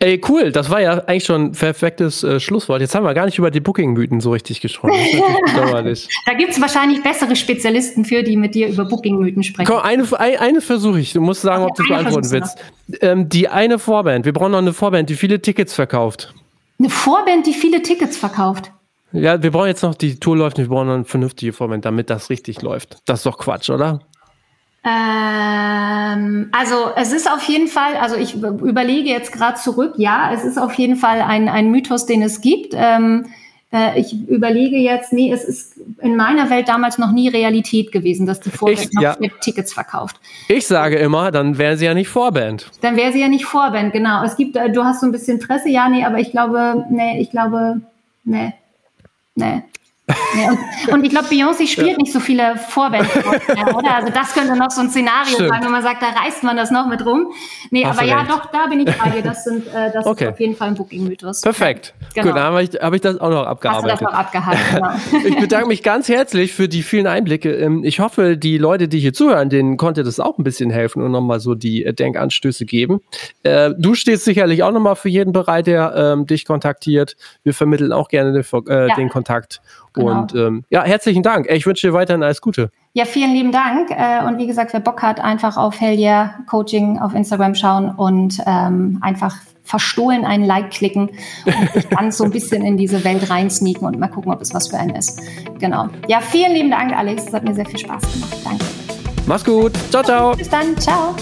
Ey, cool. Das war ja eigentlich schon ein perfektes äh, Schlusswort. Jetzt haben wir gar nicht über die Booking-Mythen so richtig gesprochen. [laughs] da gibt es wahrscheinlich bessere Spezialisten für, die mit dir über Booking-Mythen sprechen. Komm, eine, eine, eine versuche ich. Du musst sagen, okay, ob du es beantworten willst. Ähm, die eine Vorband. Wir brauchen noch eine Vorband, die viele Tickets verkauft. Eine Vorband, die viele Tickets verkauft? Ja, wir brauchen jetzt noch, die Tour läuft, wir brauchen noch eine vernünftige Vorband, damit das richtig läuft. Das ist doch Quatsch, oder? Ähm, also es ist auf jeden Fall, also ich überlege jetzt gerade zurück, ja, es ist auf jeden Fall ein, ein Mythos, den es gibt. Ähm, äh, ich überlege jetzt, nee, es ist in meiner Welt damals noch nie Realität gewesen, dass die Vorband noch ja. Tickets verkauft. Ich sage immer, dann wäre sie ja nicht Vorband. Dann wäre sie ja nicht Vorband, genau. Es gibt, äh, du hast so ein bisschen Presse, ja, nee, aber ich glaube, nee, ich glaube, nee, nee. Ja, und, und, ich glaube, Beyoncé spielt ja. nicht so viele Vorbände, oder? Also das könnte noch so ein Szenario Stimmt. sein, wenn man sagt, da reißt man das noch mit rum. Nee, Hast aber ja, doch, da bin ich bei dir. Das, sind, äh, das okay. ist auf jeden Fall ein Booking-Mythos. Perfekt. Genau. Gut, dann habe ich, hab ich das auch noch abgearbeitet. Hast du das noch abgehakt, [laughs] genau. ich bedanke mich ganz herzlich für die vielen Einblicke. Ähm, ich hoffe, die Leute, die hier zuhören, denen konnte das auch ein bisschen helfen und nochmal so die äh, Denkanstöße geben. Äh, du stehst sicherlich auch nochmal für jeden bereit, der ähm, dich kontaktiert. Wir vermitteln auch gerne den, äh, ja. den Kontakt. Genau. Und ähm, ja, herzlichen Dank. Ich wünsche dir weiterhin alles Gute. Ja, vielen lieben Dank. Äh, und wie gesagt, wer Bock hat, einfach auf Hell yeah Coaching auf Instagram schauen und ähm, einfach verstohlen einen Like klicken und sich ganz so ein bisschen in diese Welt reinsneaken und mal gucken, ob es was für einen ist. Genau. Ja, vielen lieben Dank, Alex. Es hat mir sehr viel Spaß gemacht. Danke. Mach's gut. Ciao, ciao. Bis dann. Ciao.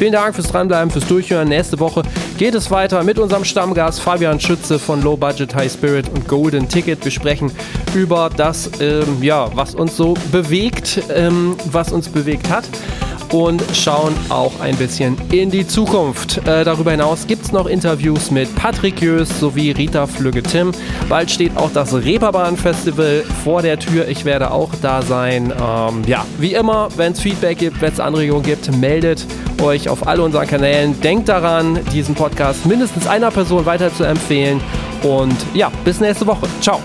Vielen Dank fürs Dranbleiben, fürs Durchhören. Nächste Woche geht es weiter mit unserem Stammgast Fabian Schütze von Low Budget High Spirit und Golden Ticket. Wir sprechen über das, ähm, ja, was uns so bewegt, ähm, was uns bewegt hat und schauen auch ein bisschen in die Zukunft. Äh, darüber hinaus gibt es noch Interviews mit Patrick Jös sowie Rita Flügge-Tim. Bald steht auch das Reeperbahn-Festival vor der Tür. Ich werde auch da sein. Ähm, ja, wie immer, wenn es Feedback gibt, wenn es Anregungen gibt, meldet euch auf all unseren Kanälen. Denkt daran, diesen Podcast mindestens einer Person weiter zu empfehlen. Und ja, bis nächste Woche. Ciao.